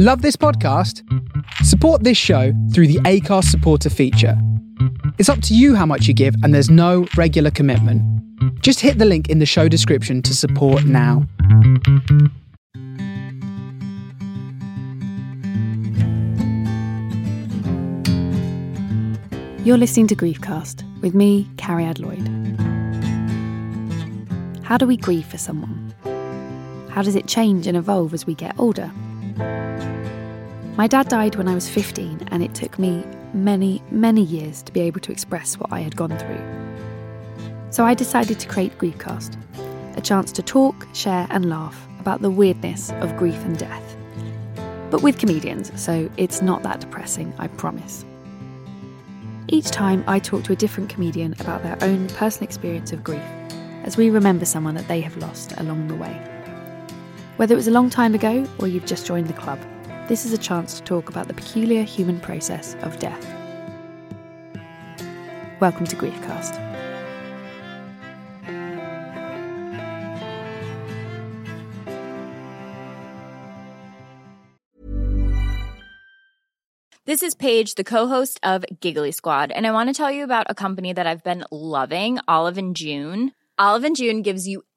Love this podcast? Support this show through the Acast supporter feature. It's up to you how much you give, and there's no regular commitment. Just hit the link in the show description to support now. You're listening to Griefcast with me, Cariad Lloyd. How do we grieve for someone? How does it change and evolve as we get older? My dad died when I was 15, and it took me many, many years to be able to express what I had gone through. So I decided to create Griefcast, a chance to talk, share, and laugh about the weirdness of grief and death. But with comedians, so it's not that depressing, I promise. Each time I talk to a different comedian about their own personal experience of grief, as we remember someone that they have lost along the way. Whether it was a long time ago or you've just joined the club, this is a chance to talk about the peculiar human process of death. Welcome to Griefcast. This is Paige, the co-host of Giggly Squad, and I want to tell you about a company that I've been loving, Olive and June. Olive and June gives you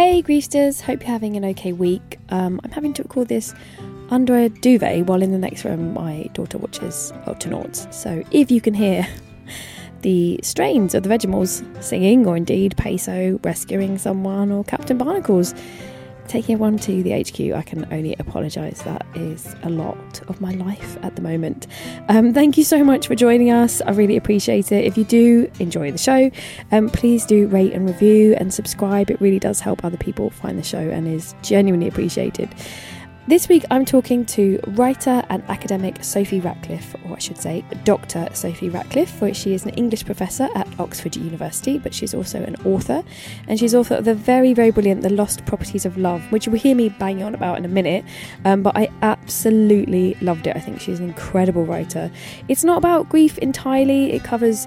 Hey Griefsters, hope you're having an okay week. Um, I'm having to record this under a duvet while in the next room my daughter watches Octonauts. So if you can hear the strains of the Vegimals singing, or indeed Peso rescuing someone, or Captain Barnacles taking everyone to the HQ, I can only apologise. That is a lot of my life at the moment. Um, thank you so much for joining us. I really appreciate it. If you do enjoy the show, um, please do rate and review and subscribe. It really does help other people find the show and is genuinely appreciated. This week, I'm talking to writer and academic Sophie Ratcliffe, or I should say, Dr. Sophie Ratcliffe, for she is an English professor at Oxford University, but she's also an author. And she's author of the very, very brilliant The Lost Properties of Love, which you'll hear me bang on about in a minute. Um, but I absolutely loved it. I think she's an incredible writer. It's not about grief entirely, it covers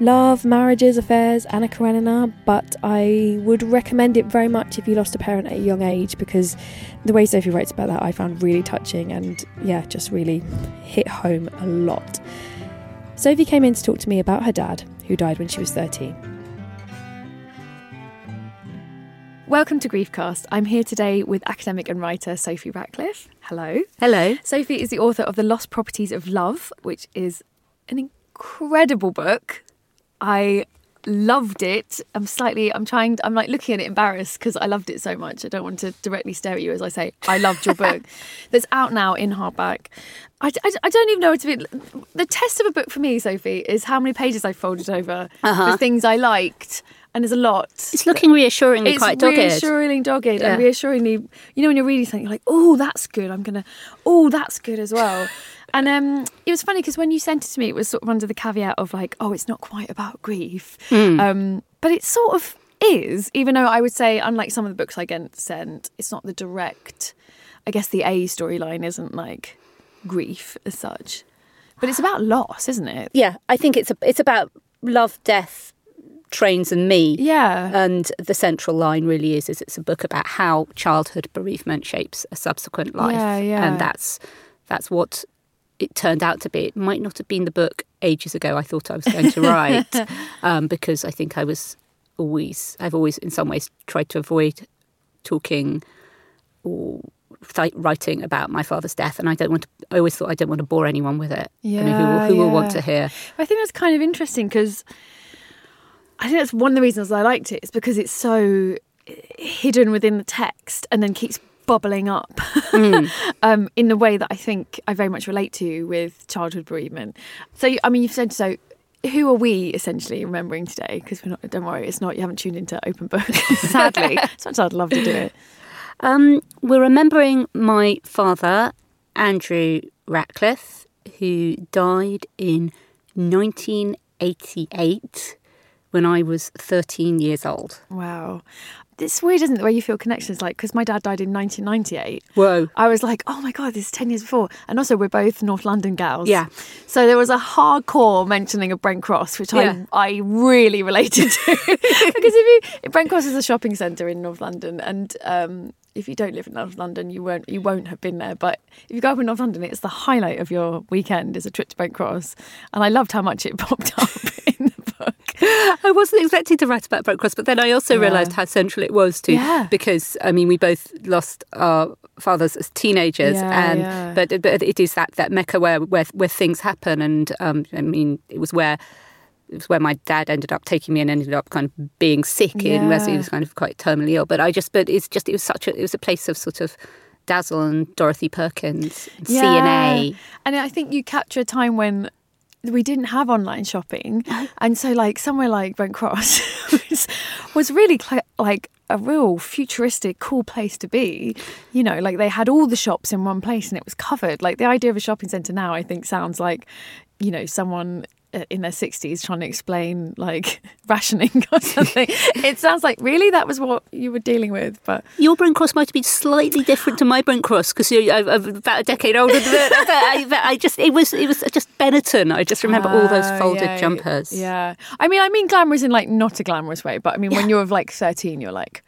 love, marriages, affairs, Anna Karenina, but I would recommend it very much if you lost a parent at a young age because the way Sophie writes about that I found really touching and yeah, just really hit home a lot. Sophie came in to talk to me about her dad, who died when she was 13. Welcome to Griefcast. I'm here today with academic and writer Sophie Ratcliffe. Hello. Hello. Sophie is the author of The Lost Properties of Love, which is an incredible book. I loved it. I'm slightly, I'm trying, I'm like looking at it embarrassed because I loved it so much. I don't want to directly stare at you as I say, I loved your book. That's out now in hardback. I, I, I don't even know what to be. The test of a book for me, Sophie, is how many pages I folded over Uh-huh. for things I liked. And there's a lot. It's looking reassuringly It's quite dogged. reassuringly dogged Yeah. and reassuringly. You know, when you're reading something, you're like, "Oh, that's good. I'm gonna. Oh, that's good as well." and um, it was funny because when you sent it to me, it was sort of under the caveat of like, "Oh, it's not quite about grief," Hmm. um, but it sort of is. Even though I would say, unlike some of the books I get sent, it's not the direct. I guess the A storyline isn't like grief as such, but it's about loss, isn't it? Yeah, I think it's a, it's about love, death, trains and me. Yeah. And the central line really is is it's a book about how childhood bereavement shapes a subsequent life. Yeah, yeah. And that's that's what it turned out to be. It might not have been the book ages ago I thought I was going to write, um, because I think I was always I've always in some ways tried to avoid talking or th- writing about my father's death, and I don't want to. I always thought I don't want to bore anyone with it. know, who, will, Yeah, who will want to hear. I think that's kind of interesting because I think that's one of the reasons I liked it is because it's so hidden within the text and then keeps bubbling up um, in the way that I think I very much relate to with childhood bereavement. So, I mean, you've said so. Who are we essentially remembering today? Because we're not. Don't worry, it's not. You haven't tuned into Open Book. Sadly, as much as I'd love to do it. Um, we're remembering my father, Andrew Ratcliffe, who died in 1988 when I was 13 years old. Wow, it's weird, isn't it? The way you feel connections, like because my dad died in 1998. Whoa. I was like, oh my God, this is 10 years before. And also, we're both North London gals. Yeah. So there was a hardcore mentioning of Brent Cross, which Yeah. I, I really related to. because if you, Brent Cross is a shopping centre in North London. And um, if you don't live in North London, you won't, you won't have been there. But if you go up in North London, it's the highlight of your weekend is a trip to Brent Cross. And I loved how much it popped up in the book. I wasn't expecting to write about Brent Cross, but then I also Yeah. realised how central it was to Yeah. because I mean we both lost our fathers as teenagers, Yeah, and yeah. but but it is that that mecca where where, where things happen, and um, I mean it was where. It was where my dad ended up taking me and ended up kind of being sick in, where he was kind of quite terminally ill. But I just, but it's just, it was such a, it was a place of sort of Dazzle and Dorothy Perkins, and C&A. And I think you capture a time when we didn't have online shopping, uh-huh. and so like somewhere like Brent Cross was, was really cl- like a real futuristic, cool place to be. You know, like they had all the shops in one place and it was covered. Like the idea of a shopping centre now, I think, sounds like you know someone in their 60s trying to explain like rationing or something. it sounds like really that was what you were dealing with, but Your Brent Cross might have been slightly different to my Brent Cross because I'm about a decade older. Than but I, but I just it was it was just Benetton. I just remember all those Oh, folded yeah, jumpers. Yeah. I mean, I mean glamorous in like not a glamorous way, but I mean when you're of like 13, you're like,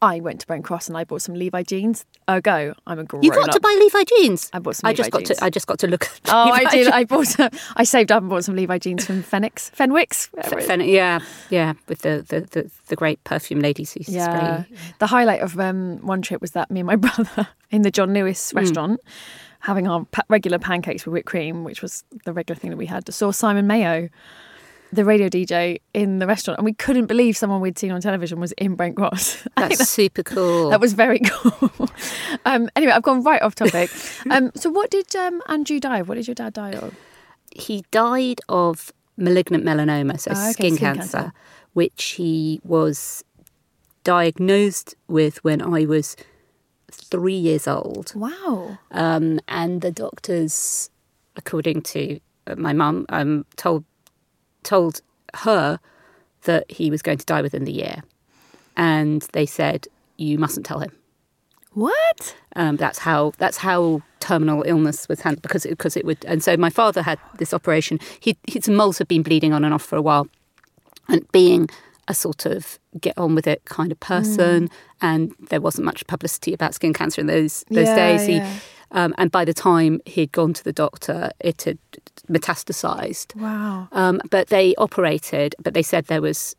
I went to Brent Cross and I bought some Levi jeans. Ergo, I'm a grown You got to buy Levi jeans. I bought some I just got jeans. to. I just got to look. At Oh, Levi I did. jeans. I bought. Some, I saved up and bought some Levi jeans from Fenix, Fenwicks. Fen- yeah, yeah, with the, the, the, the great perfume ladies who Yeah. spray. The highlight of um, one trip was that me and my brother in the John Lewis restaurant having our pa- regular pancakes with whipped cream, which was the regular thing that we had, saw Simon Mayo, the radio DJ, in the restaurant. And we couldn't believe someone we'd seen on television was in Brent Cross. That's super cool. That was very cool. um, anyway, I've gone right off topic. Um, so, what did um, Andrew die of? What did your dad die of? he died of malignant melanoma, so Oh, okay, skin, skin cancer, cancer. which he was diagnosed with when I was three years old. Wow. Um, and the doctors, according to my mum, um, told told her that he was going to die within the year, and they said you mustn't tell him. What? Um, that's how that's how terminal illness was handled because it, because it would. And so my father had this operation. He his moles had been bleeding on and off for a while, and being a sort of get on with it kind of person, and there wasn't much publicity about skin cancer in those those Yeah, days. He, yeah. Um, and by the time he'd gone to the doctor, it had metastasized. Wow. Um, but they operated, but they said there was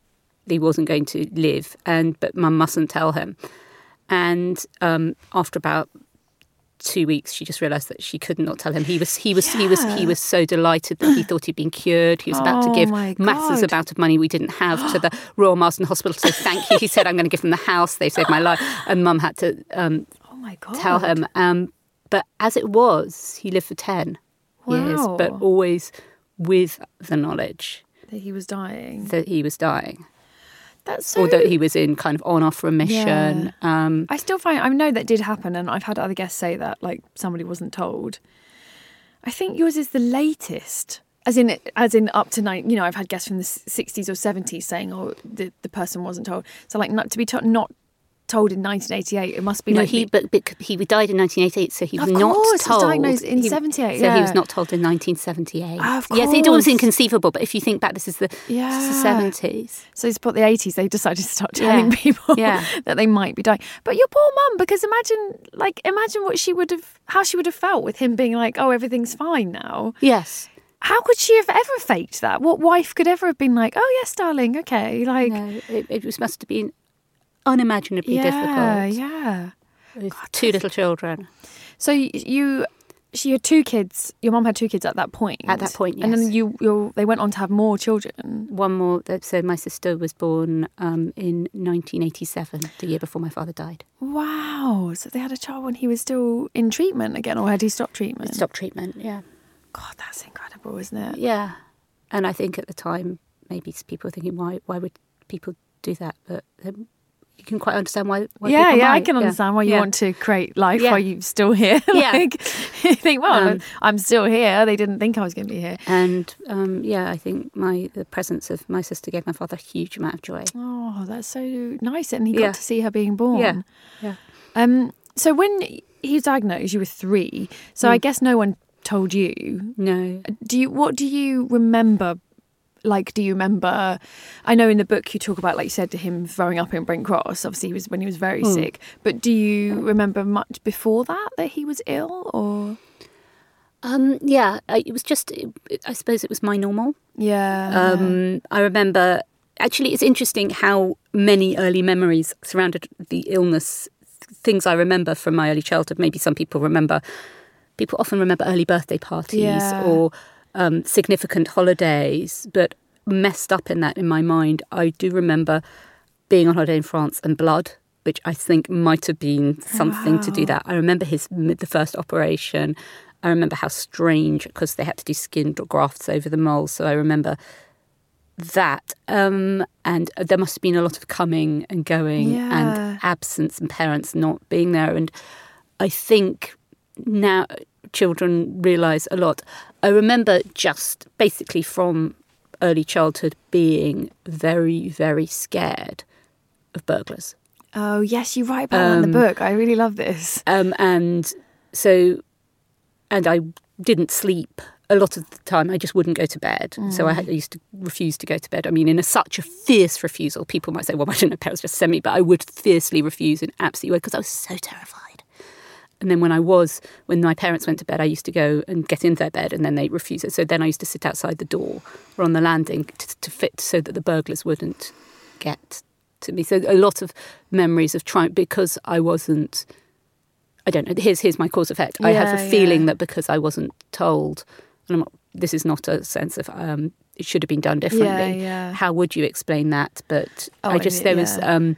he wasn't going to live, and but mum mustn't tell him. And um, after about two weeks, she just realised that she could not tell him. He was he was he was he was so delighted that he thought he'd been cured. He was about to Oh give my massive amount of money we didn't have to the Royal Marsden Hospital. So thank you. He said, "I'm going to give them the house. They saved my life." And mum had to um, Oh my god. tell him. Um, but as it was, he lived for ten years, but always with the knowledge that he was dying. that he was dying, That's so. or that he was in kind of on-off remission. Um, I still find I know that did happen, and I've had other guests say that like somebody wasn't told. I think yours is the latest, as in as in up to nine. You know, I've had guests from the sixties or seventies saying, "Oh, the the person wasn't told." So like not to be told, not told in 1988. It must be no, like he but, but he died in 1988, so he was not course, he was told. diagnosed in he- 78, So he was not told in 1978. Of Yes, it was inconceivable. But if you think back, this is the, this is Yeah. the 70s. So it's about the 80s, they decided to start telling Yeah. people Yeah. that they might be dying. But your poor mum, because imagine, like, imagine what she would have, how she would have felt with him being like, oh, everything's fine now. Yes. How could she have ever faked that? What wife could ever have been like, oh, yes, darling, okay. Like, No, it, it was, must have been unimaginably yeah, difficult yeah. with two little children. So you, she had two kids. Your mum had two kids at that point. At that point, yes. And then you, you, they went on to have more children. One more. So my sister was born um, in 1987, the year before my father died. Wow. So they had a child when he was still in treatment again, or had he stopped treatment? Stop treatment. Yeah. God, that's incredible, isn't it? Yeah, and I think at the time maybe people were thinking why why would people do that, but you can quite understand why. why yeah, yeah, I might. can Yeah. understand why you Yeah. want to create life Yeah. while you're still here. Yeah. like, you think, well, Um, I'm still here. They didn't think I was going to be here. And um, yeah, I think my the presence of my sister gave my father a huge amount of joy. Oh, that's so nice. And he got to see her being born. Yeah, yeah. Um, so when he was diagnosed, you were three. So I Mm. guess no one told you. No, Do you? What do you remember? Like, do you remember? I know in the book you talk about, like you said, to him throwing up in Brent Cross. Obviously, he was when he was very Mm. sick. But do you remember much before that that he was ill, or um, yeah, I, it was just. I suppose it was my normal. yeah? Um, I remember. Actually, it's interesting how many early memories surrounded the illness. Things I remember from my early childhood. Maybe some people remember. People often remember early birthday parties Yeah. or um, significant holidays, but messed up in that in my mind. I do remember being on holiday in France and blood, which I think might have been something to do that. I remember his the first operation. I remember how strange because they had to do skin grafts over the mole, So I remember that, um, and there must have been a lot of coming and going Yeah. and absence and parents not being there. And I think now children realise a lot. I remember just basically from early childhood being very, very scared of burglars. oh yes, you write about that in Um, the book. I really love this. Um, and so, and I didn't sleep a lot of the time. I just wouldn't go to bed. So I, had, I used to refuse to go to bed. I mean, in a, such a fierce refusal, people might say, well, why didn't my parents just send me? But I would fiercely refuse in absolute way because I was so terrified. And then when I was, when my parents went to bed, I used to go and get into their bed and then they refused it. So then I used to sit outside the door or on the landing to, to fit so that the burglars wouldn't get to me. So a lot of memories of trying, because I wasn't I don't know. Here's here's my cause effect. I have a feeling yeah. that because I wasn't told, and I'm not, this is not a sense of um, it should have been done differently. yeah. yeah. How would you explain that? But Oh, I just there was. Um,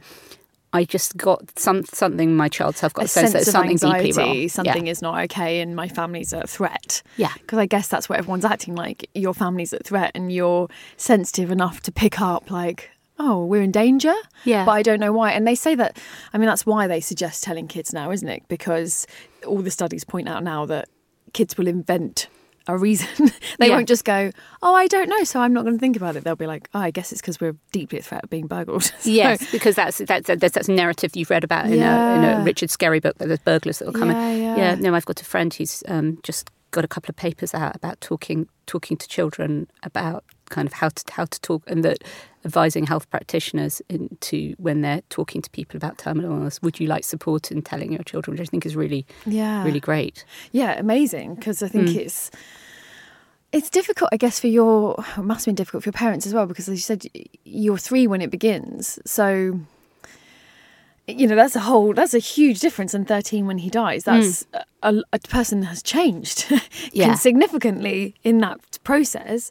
I just got some something. My child's have got a sense, that sense something anxiety, deeply wrong. something yeah. is not okay, and my family's a threat. Yeah. because I guess that's what everyone's acting like. Your family's at threat, and you're sensitive enough to pick up, like, oh, we're in danger. Yeah. but I don't know why. And they say that. I mean, that's why they suggest telling kids now, isn't it? Because all the studies point out now that kids will invent a reason. they Yeah. won't just go, oh, I don't know, so I'm not going to think about it. They'll be like, oh, I guess it's because we're deeply at threat of being burgled. So- Yes, because that's that's that's, that's a narrative you've read about in, a, in a Richard Scarry book. That there's burglars that will come Yeah, in. yeah. No, I've got a friend who's um, just got a couple of papers out about talking talking to children about kind of how to how to talk and that advising health practitioners into when they're talking to people about terminal illness. Would you like support in telling your children? Which I think is really Yeah. really great. Yeah, amazing. Because I think Mm. it's it's difficult, I guess, for your it must have been difficult for your parents as well. Because as you said, you're three when it begins, so you know that's a whole that's a huge difference. in thirteen when he dies, that's a, a person has changed Yeah. significantly in that process.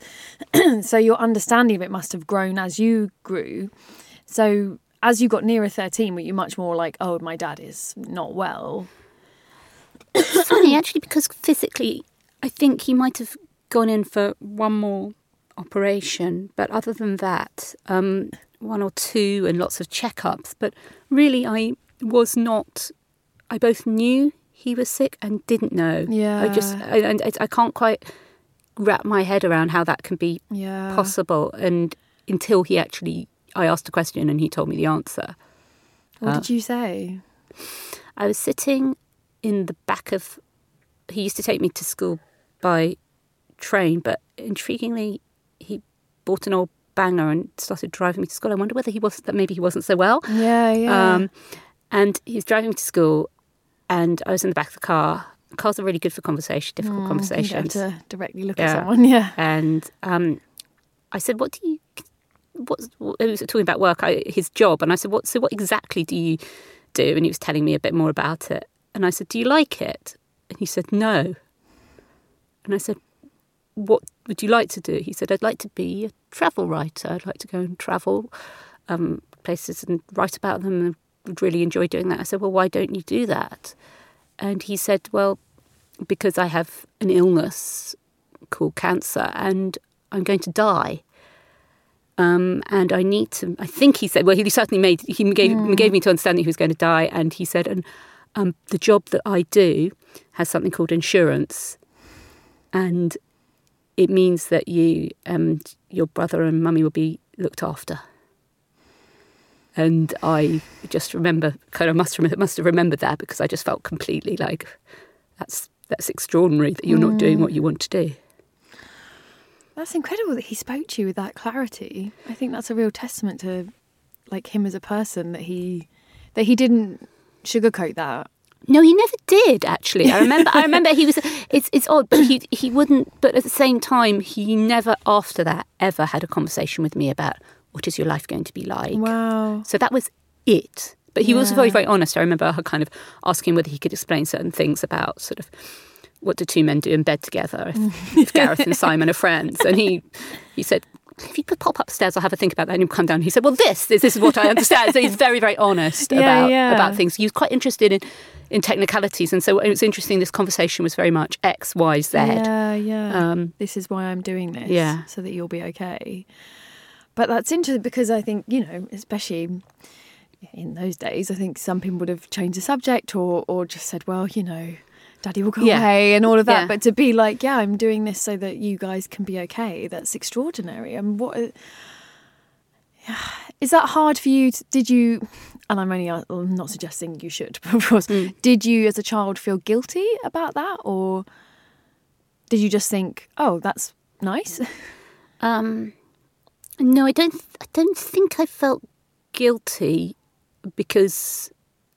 so your understanding of it must have grown as you grew. So as you got nearer thirteen, were you much more like, oh, my dad is not well? It's funny actually because physically I think he might have gone in for one more operation, but other than that, um, one or two and lots of checkups. But really, I was not. I both knew he was sick and didn't know. Yeah. I just and I, I can't quite wrap my head around how that can be Yeah. possible. And until he actually, I asked a question and he told me the answer. What Uh, did you say? I was sitting in the back of. He used to take me to school by train, but intriguingly, he bought an old banger and started driving me to school. I wonder whether he was that maybe he wasn't so well. Yeah, yeah. Um, and he was driving me to school, and I was in the back of the car. Cars are really good for conversation, difficult You don't conversations. have to directly look Yeah. at someone. Yeah. And um, I said, "What do you? What's?" What, he was talking about work, I, his job, and I said, "What? So, what exactly do you do?" And he was telling me a bit more about it. And I said, "Do you like it?" And he said, "No." And I said, "What would you like to do?" He said, "I'd like to be a travel writer. I'd like to go and travel um, places and write about them, and would really enjoy doing that." I said, "Well, why don't you do that?" And he said, "Well, because I have an illness called cancer, and I'm going to die." Um, and I need to. I think he said. Well, he certainly made. He gave gave me to understand that he was going to die, and he said, and um, the job that I do has something called insurance, and it means that you and your brother and mummy will be looked after. And I just remember, kind of must remember, must have remembered that because I just felt completely like, that's that's extraordinary that you're not doing what mm. you want to do. That's incredible that he spoke to you with that clarity. I think that's a real testament to like him as a person that he that he didn't sugarcoat that. No, he never did. Actually, I remember. I remember he was. It's it's odd, but he he wouldn't. But at the same time, he never after that ever had a conversation with me about what is your life going to be like. Wow. So that was it. But he was very very honest. I remember her kind of asking whether he could explain certain things about sort of what do two men do in bed together if, if Gareth and Simon are friends, and he he said. If you could pop upstairs, I'll have a think about that. And he'd come down. He said, "Well, this, this, this is what I understand." so he's very, very honest Yeah, about yeah. about things. He was quite interested in in technicalities, and so it was interesting. This conversation was very much X, Y, Z. Yeah, yeah. Um, this is why I'm doing this. Yeah. So that you'll be okay. But that's interesting because I think, you know, especially in those days, I think some people would have changed the subject or, or just said, well, you know, daddy will go Yeah. away and all of that. Yeah. But to be like, yeah, I'm doing this so that you guys can be okay, that's extraordinary. And what is that hard for you? To, did you, and I'm only I'm not suggesting you should, but of course, Mm. did you as a child feel guilty about that? Or did you just think, oh, that's nice? Um, no, I don't. I don't think I felt guilty because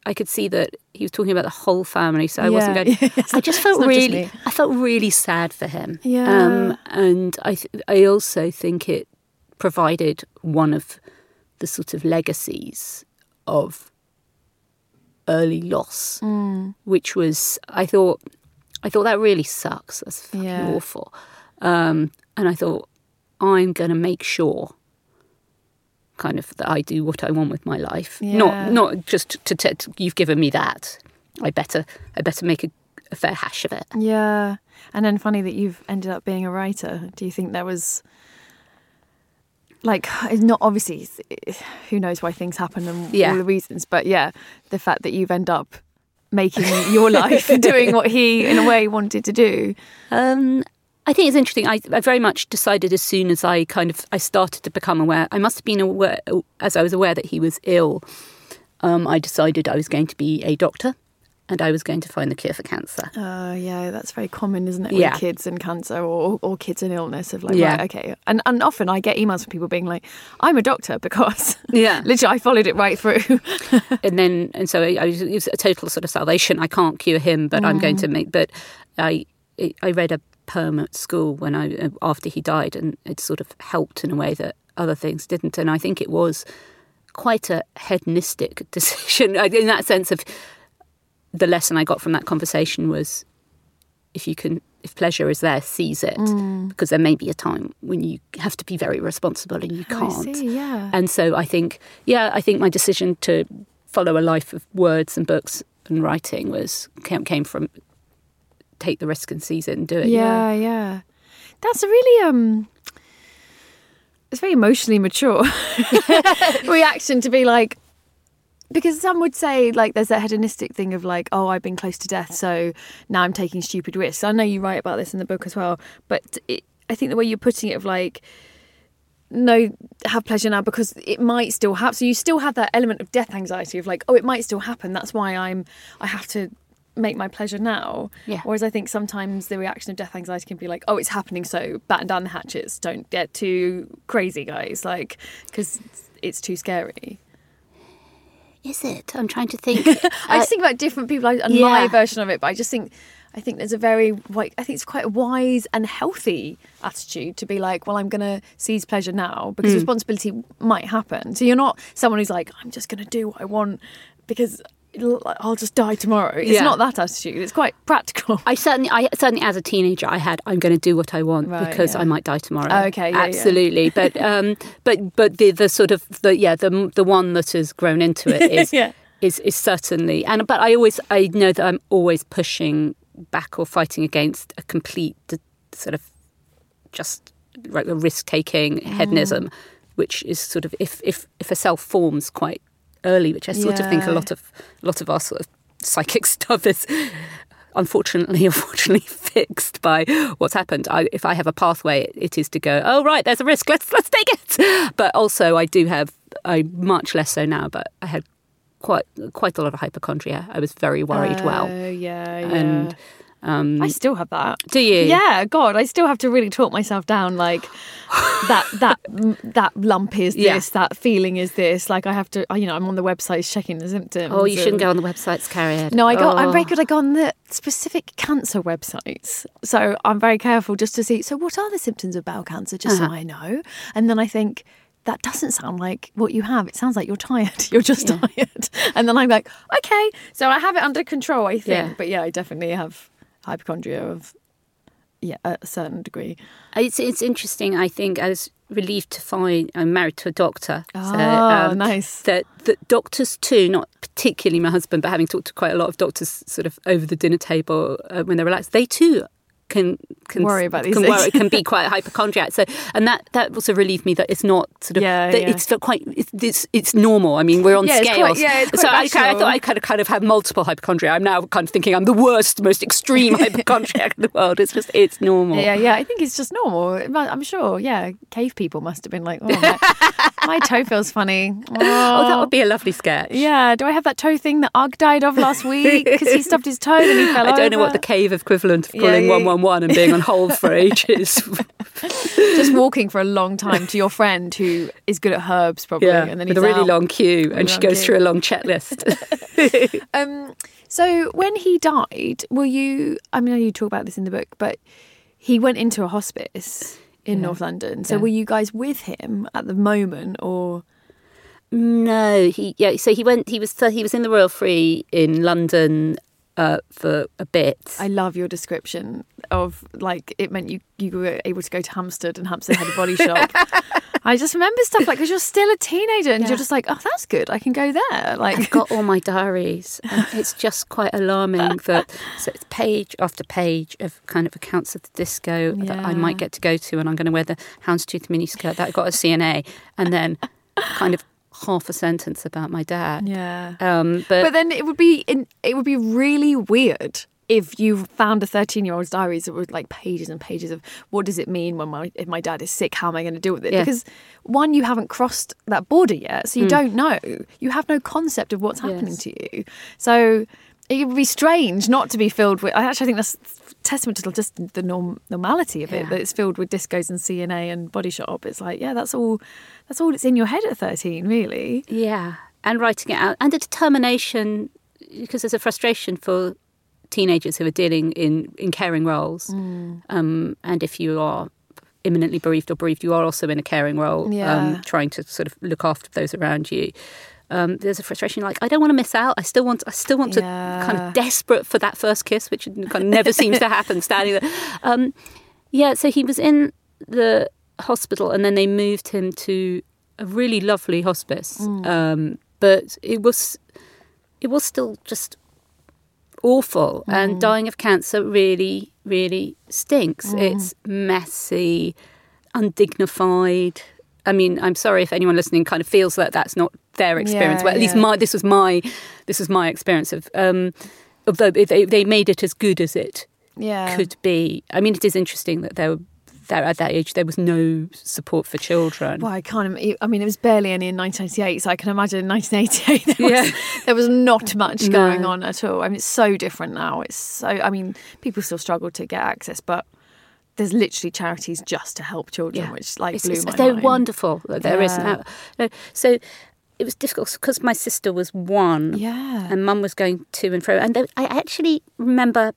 I could see that he was talking about the whole family. So I wasn't going. I just felt not just really. I felt really sad for him. Yeah. Um, and I. Th- I also think it provided one of the sort of legacies of early loss, Mm. which was I thought. I thought that really sucks. That's fucking Yeah. awful. Um, and I thought I'm going to make sure kind of that I do what I want with my life. Yeah. Not not just to, to, you've given me that. I better I better make a, a fair hash of it. Yeah. And then funny that you've ended up being a writer. Do you think there was like it's not obviously who knows why things happen and Yeah. all the reasons, but yeah, the fact that you've ended up making your life doing what he in a way wanted to do. Um, I think it's interesting. I, I very much decided as soon as I kind of I started to become aware. I must have been aware as I was aware that he was ill. Um, I decided I was going to be a doctor, and I was going to find the cure for cancer. Uh, yeah, that's very common, isn't it? Yeah. With kids and cancer or, or kids and illness of like, Yeah. right, okay. And, and often I get emails from people being like, I'm a doctor because Yeah. literally I followed it right through. and then and so I, I was, it was a total sort of salvation. I can't cure him, but I'm going to make. But I I read a poem at school when I uh, after he died, and it sort of helped in a way that other things didn't. And I think it was quite a hedonistic decision in that sense of the lesson I got from that conversation was if you can if pleasure is there seize it mm. because there may be a time when you have to be very responsible and you oh, can't see, yeah. and so I think, yeah, I think my decision to follow a life of words and books and writing was came, came from take the risk and seize it and do it. yeah, yeah. That's a really um it's very emotionally mature reaction to be like because some would say like there's that hedonistic thing of like oh I've been close to death so now I'm taking stupid risks. I know you write about this in the book as well, but it, I think the way you're putting it of like no have pleasure now because it might still happen. So you still have that element of death anxiety of like, oh, it might still happen. That's why I'm I have to make my pleasure now. Yeah. Whereas I think sometimes the reaction of death anxiety can be like, oh, it's happening, so batten down the hatches. Don't get too crazy, guys. Like because it's too scary. Is it? I'm trying to think. I Uh, just think about different people and yeah. my version of it, but I just think I think there's a very like I think it's quite a wise and healthy attitude to be like, well, I'm going to seize pleasure now because Mm. responsibility might happen. So you're not someone who's like, I'm just going to do what I want because I'll just die tomorrow. It's Yeah. not that attitude. It's quite practical. I certainly, I certainly, as a teenager, I had I'm going to do what I want Right, because yeah. I might die tomorrow. Oh, okay, yeah, absolutely. But um, but but the the sort of the yeah the the one that has grown into it is is is certainly and but I always I know that I'm always pushing back or fighting against a complete sort of just like risk taking Mm. hedonism, which is sort of if if if a self forms quite early, which I sort of think a lot of a lot of our sort of psychic stuff is unfortunately unfortunately fixed by what's happened. I, if I have a pathway, it is to go. Oh right, there's a risk. Let's let's take it. But also, I do have I much less so now. But I had quite quite a lot of hypochondria. I was very worried. well, Oh, yeah, yeah. and um, I still have that. do you? Yeah, God, I still have to really talk myself down. Like that, that, that lump is Yeah. this. That feeling is this. Like I have to, you know, I'm on the website checking the symptoms. Oh, you shouldn't go on the websites, Carrie. No, I go. I'm very Oh. good. I go on the specific cancer websites, so I'm very careful just to see. So, what are the symptoms of bowel cancer? Just Uh-huh. so I know. And then I think that doesn't sound like what you have. It sounds like you're tired. You're just tired. And then I'm like, okay, so I have it under control. I think, Yeah. but yeah, I definitely have hypochondria of yeah a certain degree. It's it's interesting. I think I was relieved to find I'm married to a doctor. Ah, nice. That that doctors too, not particularly my husband, but having talked to quite a lot of doctors, sort of over the dinner table uh, when they're relaxed, they too can can Worry about these can, things. worry, can be quite hypochondriac. So and that that also relieved me that it's not sort of Yeah, that yeah. it's not quite it's, it's it's normal. I mean, we're on Yeah, it's scales. quite- yeah, it's so I, kind- I thought I kind of kind of have multiple hypochondria. I'm now kind of thinking I'm the worst, most extreme hypochondriac in the world. It's just it's normal. Yeah, yeah. I think it's just normal. I'm sure. Yeah, cave people must have been like, oh, my, my toe feels funny. Oh, that would be a lovely sketch. Yeah, do I have that toe thing that Ugg died of last week? Because he stubbed his toe and he fell I don't know what the cave equivalent of calling yeah. 111 and being on hold for ages. Just walking for a long time to your friend who is good at herbs, probably. yeah, and then with a really out. long queue, and she goes queue. through a long checklist. Um, so when he died, were you? I mean, I know you talk about this in the book, but he went into a hospice in North London. So Yeah. were you guys with him at the moment, or? no, he yeah. So he went. He was he was in the Royal Free in London uh, for a bit. I love your description of like it meant you you were able to go to Hampstead and Hampstead had a body shop. I just remember stuff like because you're still a teenager and Yeah. you're just like, oh, that's good. I can go there. Like, I've got all my diaries, and it's just quite alarming that so it's page after page of kind of accounts of the disco that I might get to go to, and I'm going to wear the houndstooth miniskirt that I got at C&A, and then kind of half a sentence about my dad. yeah. Um, but, But then it would be in, it would be really weird if you found a 13 year old's diaries that were like pages and pages of what does it mean when my if my dad is sick how am i going to deal with it Yeah. because one you haven't crossed that border yet so you hmm. don't know you have no concept of what's happening Yes. to you so it would be strange not to be filled with i actually think that's testament to just the norm, normality of it Yeah. that it's filled with discos and C&A and body shop it's like yeah that's all that's all that's in your head at 13 really Yeah, and writing it out, and the determination because there's a frustration for teenagers who are dealing in in caring roles, Mm. um, and if you are imminently bereaved or bereaved, you are also in a caring role, Yeah. um, trying to sort of look after those around you. Um, there's a frustration like I don't want to miss out. I still want. I still want to kind of desperate for that first kiss, which kind of never seems to happen. Standing there, um, yeah. So he was in the hospital, and then they moved him to a really lovely hospice. Um, but it was it was still just awful, and dying of cancer really, really stinks. It's messy, undignified. I mean, I'm sorry if anyone listening kind of feels that that's not their experience. Yeah, but at least my this was my this was my experience of. Um, although they they made it as good as it yeah could be. I mean, it is interesting that there there at that age there was no support for children. Well, I can't. I mean, it was barely any in 1988, so I can imagine in 1988 there was, Yeah. there was not much going No. on at all. I mean, it's so different now. It's so. I mean, people still struggle to get access, but there's literally charities just to help children, which like It's- blew it's- my they're mind. wonderful. that There is Yeah. now. No, so it was difficult because my sister was one, Yeah. and mum was going to and fro. And I actually remember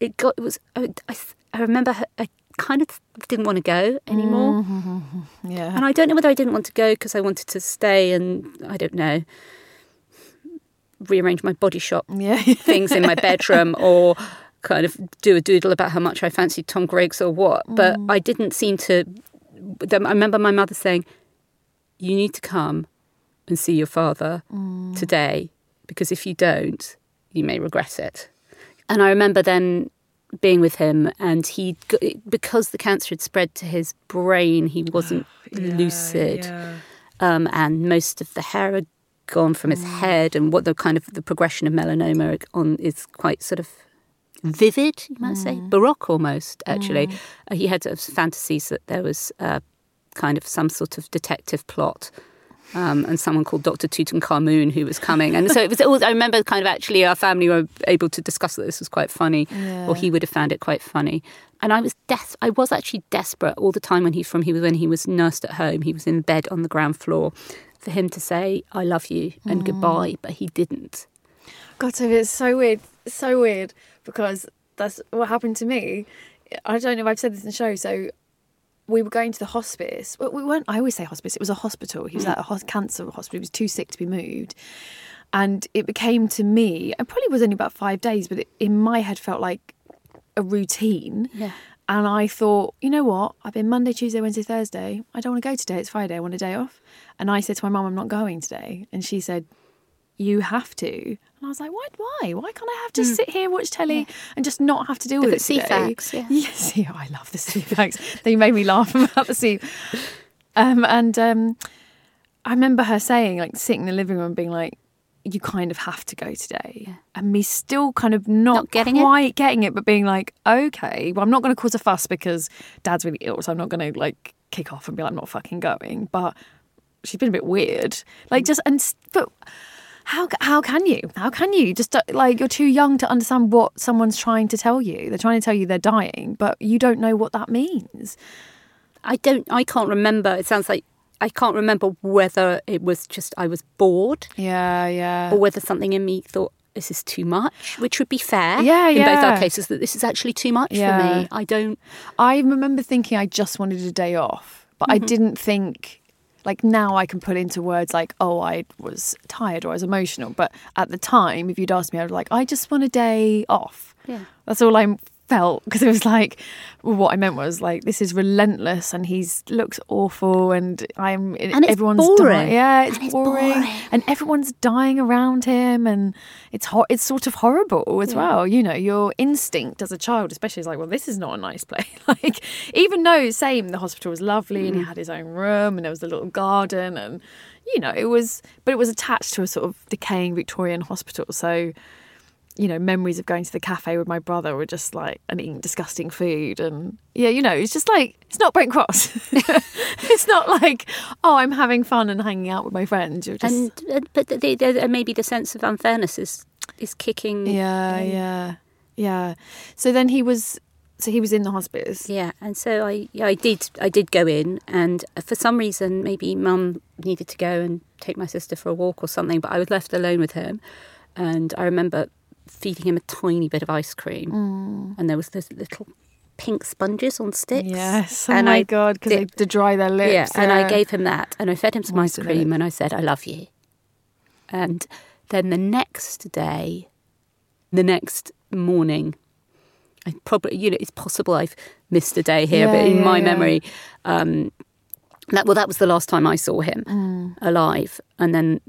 it got. It was. I, I, I remember her, I kind of didn't want to go anymore, mm-hmm. Yeah. and I don't know whether I didn't want to go because I wanted to stay, and I don't know, rearrange my body shop yeah. things in my bedroom or kind of do a doodle about how much I fancied Tom Griggs or what. But mm. I didn't seem to. I remember my mother saying, You need to come and see your father mm. today because if you don't, you may regret it. And I remember then being with him and he because the cancer had spread to his brain he wasn't lucid. um, and most of the hair had gone from his head and what the kind of the progression of melanoma on is quite sort of vivid you might say. Baroque almost actually. Uh, he had sort of fantasies that there was uh, kind of some sort of detective plot um, and someone called Dr. Tutankhamun who was coming. And so it was. All, I remember kind of actually our family were able to discuss that this was quite funny, or he would have found it quite funny. And I was des- I was actually desperate all the time when he from he was when he was nursed at home. He was in bed on the ground floor for him to say "I love you" and goodbye, but he didn't. God, so it's so weird. It's so weird because that's what happened to me. I don't know if I've said this in the show. So we were going to the hospice. Well, we weren't. I always say hospice. It was a hospital. He was mm. at a hos- cancer hospital. He was too sick to be moved, and it became to me. It probably was only about five days, but it, in my head felt like a routine. Yeah. And I thought, you know what? I've been Monday, Tuesday, Wednesday, Thursday. I don't want to go today. It's Friday. I want a day off. And I said to my mum, I'm not going today. And she said, you have to. And I was like, why? Why? Why can't I have to sit here, watch telly, and just not have to deal with it today? Ceefax, yeah. Yes, yeah, I love the Ceefax. they made me laugh about the sea. Um, and um, I remember her saying, like, sitting in the living room, being like, "You kind of have to go today," and me still kind of not, Not getting it? quite getting it, but being like, "Okay, well, I'm not going to cause a fuss because Dad's really ill, so I'm not going to like kick off and be like, I'm not fucking going." But she's been a bit weird, like just and but how how can you? How can you just like you're too young to understand what someone's trying to tell you? They're trying to tell you they're dying, but you don't know what that means. I don't. I can't remember. It sounds like I can't remember whether it was just I was bored Yeah, yeah. or whether something in me thought this is too much, which would be fair. Yeah, In both our cases, that this is actually too much Yeah. for me. I don't. I remember thinking I just wanted a day off, but I mm-hmm. didn't think like now I can put into words like, oh, I was tired or I was emotional. But at the time, if you'd asked me, I'd be like, I just want a day off. Yeah. That's all I felt because it was like, well, what I meant was like, this is relentless and he's looks awful and I'm And it's everyone's boring. dying. Yeah, it's, And boring. boring. and everyone's dying around him and it's hor- it's sort of horrible as well you know your instinct as a child especially is like well this is not a nice place like even though same the hospital was lovely and he mm. had his own room and there was a little garden and you know it was but it was attached to a sort of decaying victorian hospital so you know memories of going to the cafe with my brother were just like and eating disgusting food and yeah you know it's just like it's not brent cross it's not like oh i'm having fun and hanging out with my friends you're just And uh, but the, the, maybe the sense of unfairness is is kicking. Yeah, yeah, yeah. So then he was, so he was in the hospice. Yeah, and so I, yeah, I did, I did go in, and for some reason, maybe Mum needed to go and take my sister for a walk or something, but I was left alone with him, and I remember feeding him a tiny bit of ice cream, and there was those little pink sponges on sticks. Yes. Oh and my I god, because they to dry their lips. yeah, and I gave him that, and I fed him some ice cream, and I said, "I love you." And then the next day, the next morning, I probably, you know, it's possible I've missed a day here, but in yeah, my yeah. memory, um, that well, that was the last time I saw him Mm. alive, and then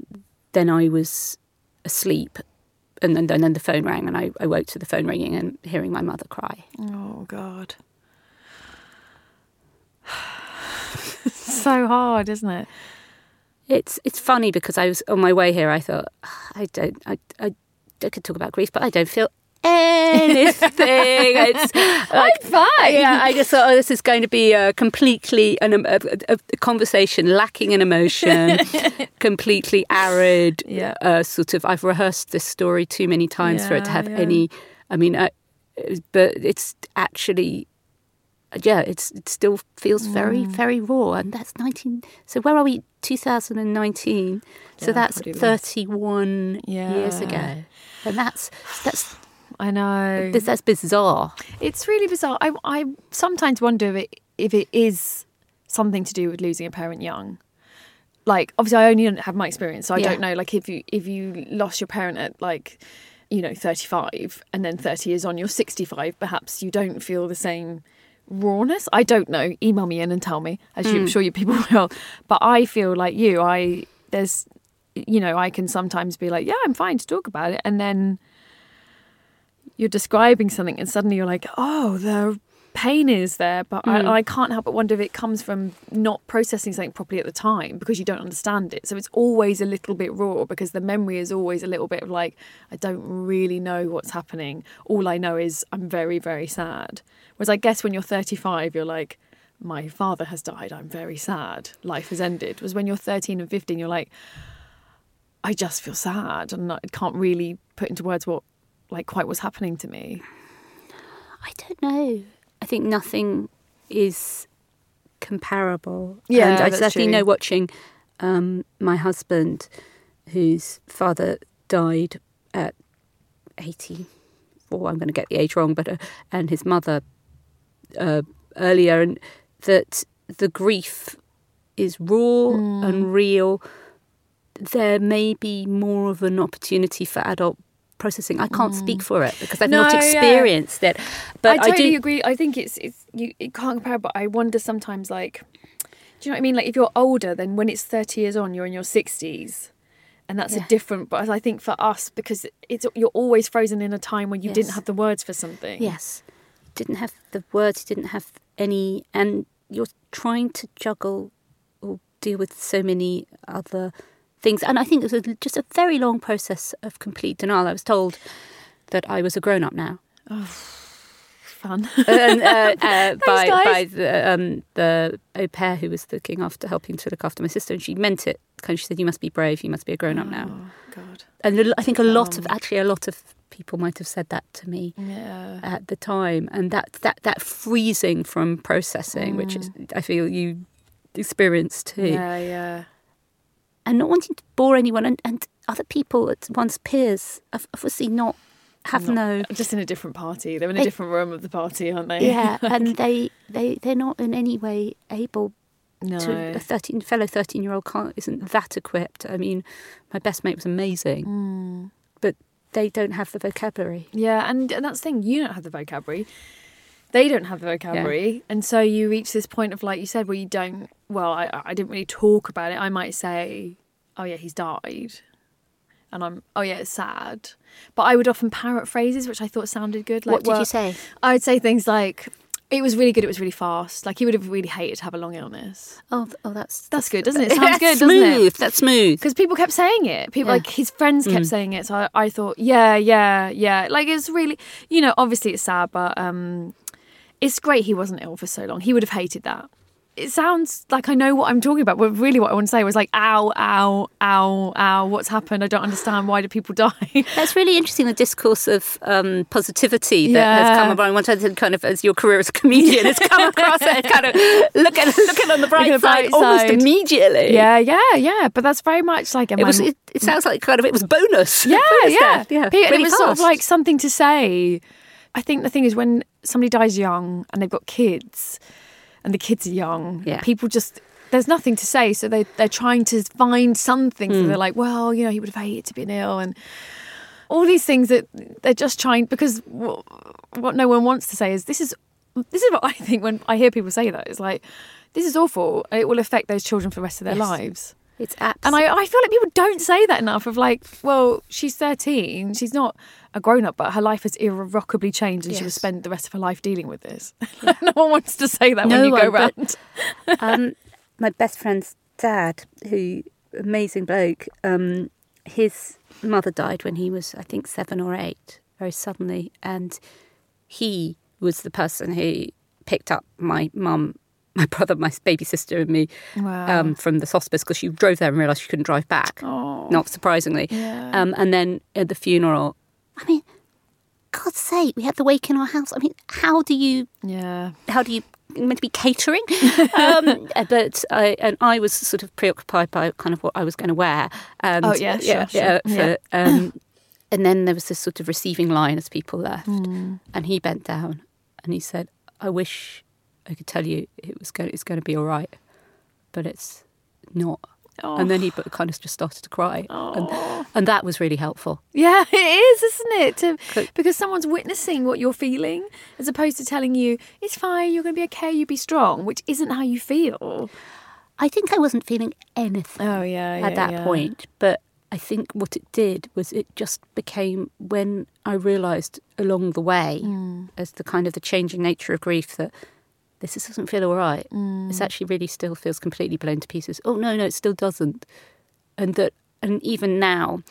then I was asleep. And then, and then the phone rang, and I, I woke to the phone ringing and hearing my mother cry. Oh god. so hard, isn't it? It's it's funny because I was on my way here. I thought "Ah, I don't I, I I could talk about grief, but I don't feel anything. It's like, fine. Yeah, I just thought, oh, this is going to be a completely an, a, a, a conversation lacking in emotion, completely arid. Yeah. Uh, sort of. I've rehearsed this story too many times for it to have yeah. any. I mean, I, but it's actually. Yeah, it's it still feels very Mm. very raw, and that's nineteen. So where are we? Two thousand and nineteen. So Yeah, that's pretty long. thirty-one years ago, and that's that's I know. that's, that's bizarre. It's really bizarre. I, I sometimes wonder if it, if it is something to do with losing a parent young. Like, obviously, I only have my experience, so I Yeah. don't know. Like, if you if you lost your parent at like, you know, thirty five, and then thirty years on, you're sixty five. Perhaps you don't feel the same rawness. I don't know. Email me in and tell me, as you, I'm hmm. sure you people will. But I feel like you. I there's, you know, I can sometimes be like, yeah, I'm fine to talk about it, and then you're describing something and suddenly you're like, oh, the pain is there. But I, hmm. I can't help but wonder if it comes from not processing something properly at the time because you don't understand it. So it's always a little bit raw because the memory is always a little bit of like, I don't really know what's happening. All I know is I'm very, very sad. Whereas I guess when you're 35, you're like, my father has died. I'm very sad. Life has ended. Whereas when you're 13 and 15, you're like, I just feel sad and I can't really put into words what, like, quite what's happening to me. I don't know. I think nothing is comparable. Yeah, and I that's certainly true. know watching um, my husband, whose father died at eighty-four. I'm going to get the age wrong, but uh, and his mother uh, earlier, and that the grief is raw Hmm. and real. There may be more of an opportunity for adult processing. I can't speak mm. for it because I've not. No, yeah. experienced it. But I totally do agree. I think it's it's you it can't compare, but I wonder sometimes like, do you know what I mean? Like if you're older, then when it's thirty years on, you're in your sixties, and that's a different. But I think for us, because it's you're always frozen in a time when you didn't have the words for something. Yes. Didn't have the words, didn't have any, and you're trying to juggle or deal with so many other things. And I think it was just a very long process of complete denial. I was told that I was a grown up now. Fun. and, uh, uh, by, guys. by the, um, the au pair who was looking after, helping to look after my sister. And she meant it. Kind of, she said, You must be brave, you must be a grown up now. Oh God. And I think a lot of, actually, a lot of people might have said that to me Yeah. at the time, and that that that freezing from processing, which is I feel you experienced too, Yeah. Yeah. And not wanting to bore anyone, and, and other people, at one's peers, have obviously not have no. Just in a different party. They're in a different room of the party, aren't they? Yeah, and they they they're not in any way able no. to a thirteen fellow thirteen year old can't isn't that equipped. I mean, my best mate was amazing, Mm. but they don't have the vocabulary. Yeah, and, and that's the thing. You don't have the vocabulary. They don't have the vocabulary, and so you reach this point of, like you said, where you don't. Well, I I didn't really talk about it. I might say, "Oh yeah, he's died," and I'm, "Oh yeah, it's sad," but I would often parrot phrases which I thought sounded good. Like, what did well, you say? I would say things like, "It was really good. It was really fast." Like he would have really hated to have a long illness. Oh, oh, that's That's good, doesn't it? Sounds good, doesn't smooth. it? That's smooth. because people kept saying it. People Yeah. like his friends kept saying it. So I, I thought, yeah, yeah, yeah. Like it's really, you know, obviously it's sad, but um, it's great he wasn't ill for so long. He would have hated that. It sounds like I know what I'm talking about, but really what I want to say was like, ow, ow, ow, ow. What's happened? I don't understand. Why do people die? That's really interesting. The discourse of um, positivity that has Yeah. come around. One time, kind of as your career as a comedian has come across it, kind of look at looking on the bright, at the side, almost immediately. yeah, yeah, yeah. But that's very much like It, was, it, it sounds like kind of it was bonus. Yeah, bonus yeah. death. yeah. Really it was sort of like something to say. I think the thing is when somebody dies young and they've got kids and the kids are young, Yeah. people just there's nothing to say, so they they're trying to find something. Hmm. So they're like, well, you know, he would have hated to be ill and all these things that they're just trying because what, what no one wants to say is this is this is what I think when I hear people say that it's like this is awful. It will affect those children for the rest of their Yes. lives. it's apps. And I, I feel like people don't say that enough of like, well, she's 13. She's not a grown up, but her life has irrevocably changed and she will Yes. spend the rest of her life dealing with this. no one wants to say that No when you go round. but- um, my best friend's dad, who amazing bloke, um, his mother died when he was, I think, seven or eight, very suddenly. And he was the person who picked up my mum, my brother, my baby sister, and me Wow. um, from the hospice because she drove there and realised she couldn't drive back. Not surprisingly. Yeah. Um, and then at the funeral, I mean, God's sake, we had the wake in our house. I mean, how do you yeah. how do you you meant to be catering? um, but I and I was sort of preoccupied by kind of what I was going to wear. And, Oh, yeah, sure, sure. yeah, for- Yeah. Um, and then there was this sort of receiving line as people left, Hmm. and he bent down and he said, "I wish I could tell you it was going it's going to be all right, but it's not." And then he oh. kind of just started to cry, and, oh. and that was really helpful. Yeah, it is, isn't it? To, because someone's witnessing what you're feeling, as opposed to telling you it's fine, you're going to be okay, You'll be strong, which isn't how you feel. I think I wasn't feeling anything. Oh yeah, at that point. But I think what it did was it just became when I realised along the way, hmm. as the kind of the changing nature of grief, that this just doesn't feel all right. This actually really still feels completely blown to pieces. Oh no, no, it still doesn't. And that, and even now.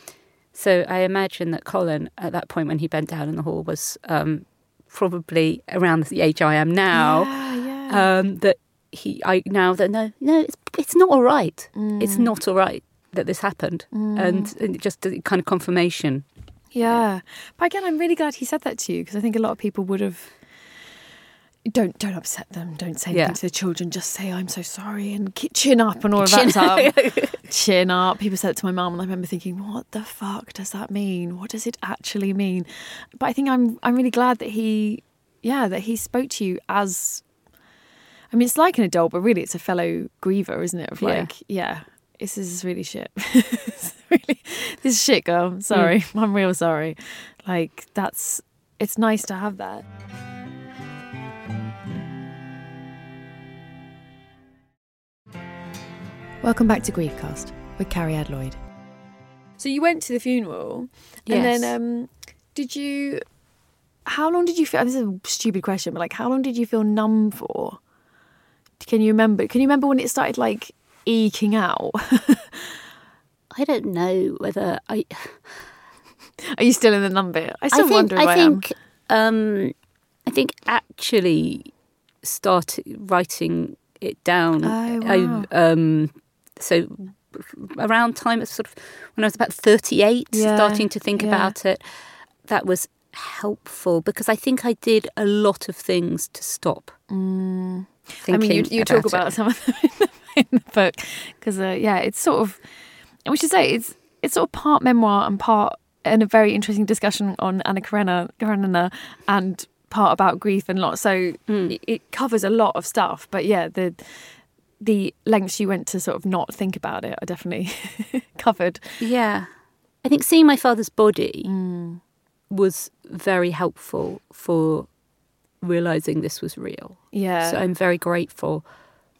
So I imagine that Colin, at that point when he bent down in the hall, was um, probably around the age I am now. Yeah, yeah. Um, that he, I now that no, no, it's it's not all right. It's Mm. not all right that this happened, and, and just kind of confirmation. Yeah, but again, I'm really glad he said that to you because I think a lot of people would have. Don't don't upset them. Don't say Yeah. to the children. Just say I'm so sorry and chin up and all of Chin- that stuff. chin up. People said it to my mum, and I remember thinking, "What the fuck does that mean? What does it actually mean?" But I think I'm I'm really glad that he, yeah, that he spoke to you as. I mean, it's like an adult, but really, it's a fellow griever, isn't it? Of like, yeah, this is really shit. Really, this is shit, girl. I'm hmm. sorry. I'm real sorry. Like that's. It's nice to have that. Welcome back to Griefcast with Cariad Lloyd. So you went to the funeral, and then um, did you? How long did you feel? This is a stupid question, but like, how long did you feel numb for? Can you remember? Can you remember when it started like eking out? I don't know whether I. Are you still in the numb bit? I I still think. wonder I, I am. think. Um, I think actually started writing it down. Oh, I, um, so around time of sort of when I was about thirty-eight, Yeah, starting to think yeah. about it, that was helpful because I think I did a lot of things to stop. Mm. I mean, you, you talk it. about some of them in the, in the book because, uh, yeah, it's sort of. We should say it's it's sort of part memoir and part and a very interesting discussion on Anna Karenina, Karenina and part about grief and lot. So Mm. it covers a lot of stuff. But yeah, the the lengths you went to sort of not think about it are definitely covered. Yeah. I think seeing my father's body Mm. was very helpful for realizing this was real. Yeah. So I'm very grateful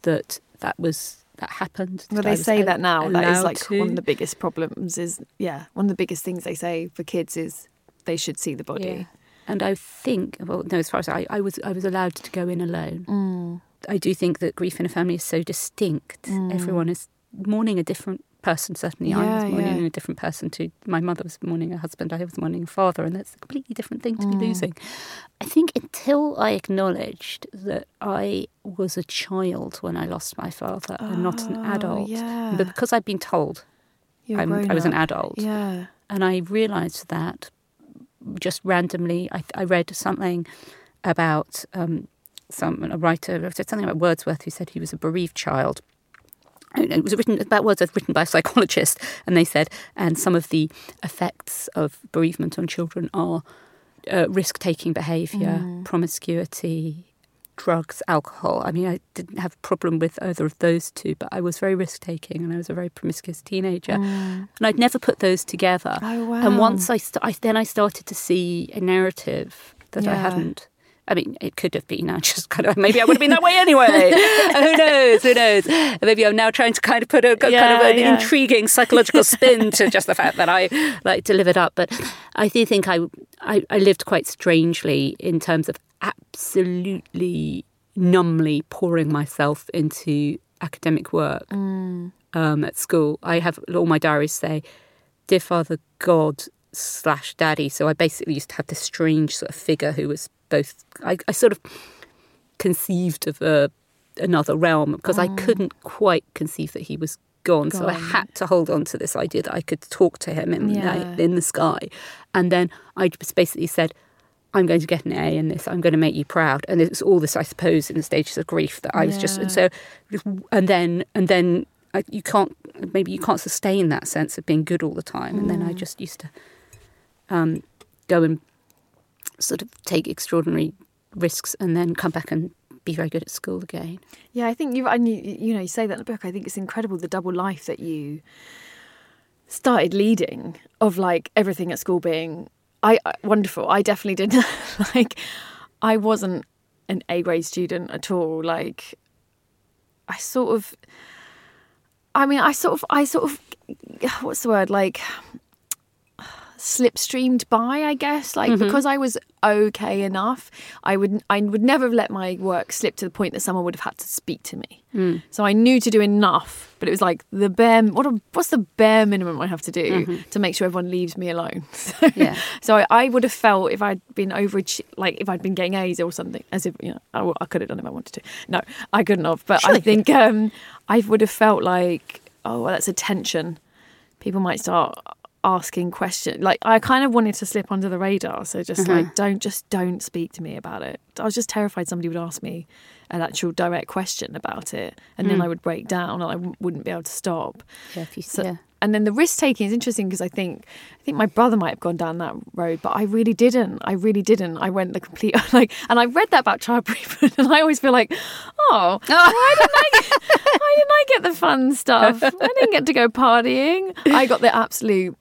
that that was that happened. well, they say that now. That is like to. one of the biggest problems. Is yeah, one of the biggest things they say for kids is they should see the body. Yeah. And I think, well, no, as far as I, I was, I was allowed to go in alone. Mm. I do think that grief in a family is so distinct. Everyone is mourning a different person. Certainly, I was mourning yeah. a different person to my mother was mourning a husband. I was mourning a father, and that's a completely different thing to Mm. be losing. I think until I acknowledged that I was a child when I lost my father and not an Oh, adult, yeah. but because I'd been told You're a I'm, I was an adult, Yeah. and I realised that just randomly. I, I read something about um, some a writer said something about Wordsworth who said he was a bereaved child. And It was written about Wordsworth, written by a psychologist, and they said, and some of the effects of bereavement on children are uh, risk-taking behaviour, promiscuity, drugs, alcohol. I mean, I didn't have a problem with either of those two, but I was very risk-taking, and I was a very promiscuous teenager, and I'd never put those together. Oh, wow. And once I, st- I then I started to see a narrative that I hadn't. I mean, it could have been. I just kind of maybe I would have been that way anyway. who knows? Who knows? Maybe I'm now trying to kind of put a, a kind of an yeah. intriguing psychological spin to just the fact that I like to live it up. But I do think I, I I lived quite strangely in terms of absolutely numbly pouring myself into academic work Mm. um, at school. I have all my diaries say, "Dear Father God, slash daddy. So I basically used to have this strange sort of figure who was both. I, I sort of conceived of a, another realm because I oh. couldn't quite conceive that he was gone. So I had to hold on to this idea that I could talk to him in, Yeah. in the sky. And then I just basically said, I'm going to get an A in this. I'm going to make you proud. And it's all this, I suppose, in the stages of grief that I was just, and so, and then, and then I, you can't, maybe you can't sustain that sense of being good all the time. And then I mm. just used to um, go and sort of take extraordinary risks and then come back and be very good at school again. Yeah, I think you and you, you know you say that in the book. I think it's incredible the double life that you started leading of like everything at school being I I- wonderful. I definitely didn't like I wasn't an A grade student at all. Like I sort of I mean I sort of I sort of what's the word like slipstreamed by i guess. Like mm-hmm. because i was okay enough i would i would never have let my work slip to the point that someone would have had to speak to me. Mm. So i knew to do enough but it was like the bare what a, what's the bare minimum i have to do mm-hmm. to make sure everyone leaves me alone? So, Yeah. so I, I would have felt if i'd been over like if i'd been getting a's or something as if you know i, I could have done if i wanted to. No i couldn't have. But i think um i would have felt like oh well, that's attention people might start asking questions. Like I kind of wanted to slip under the radar, so just mm-hmm. like don't just don't speak to me about it. I was just terrified somebody would ask me an actual direct question about it, and then mm. I would break down and I w- wouldn't be able to stop. Yeah, if you, So, yeah. And then the risk taking is interesting because I think I think my brother might have gone down that road, but I really didn't. I really didn't. I went the complete like, and I read that about child bereavement, and I always feel like, oh, oh. why didn't I? Why didn't I get the fun stuff? I didn't get to go partying. I got the absolute.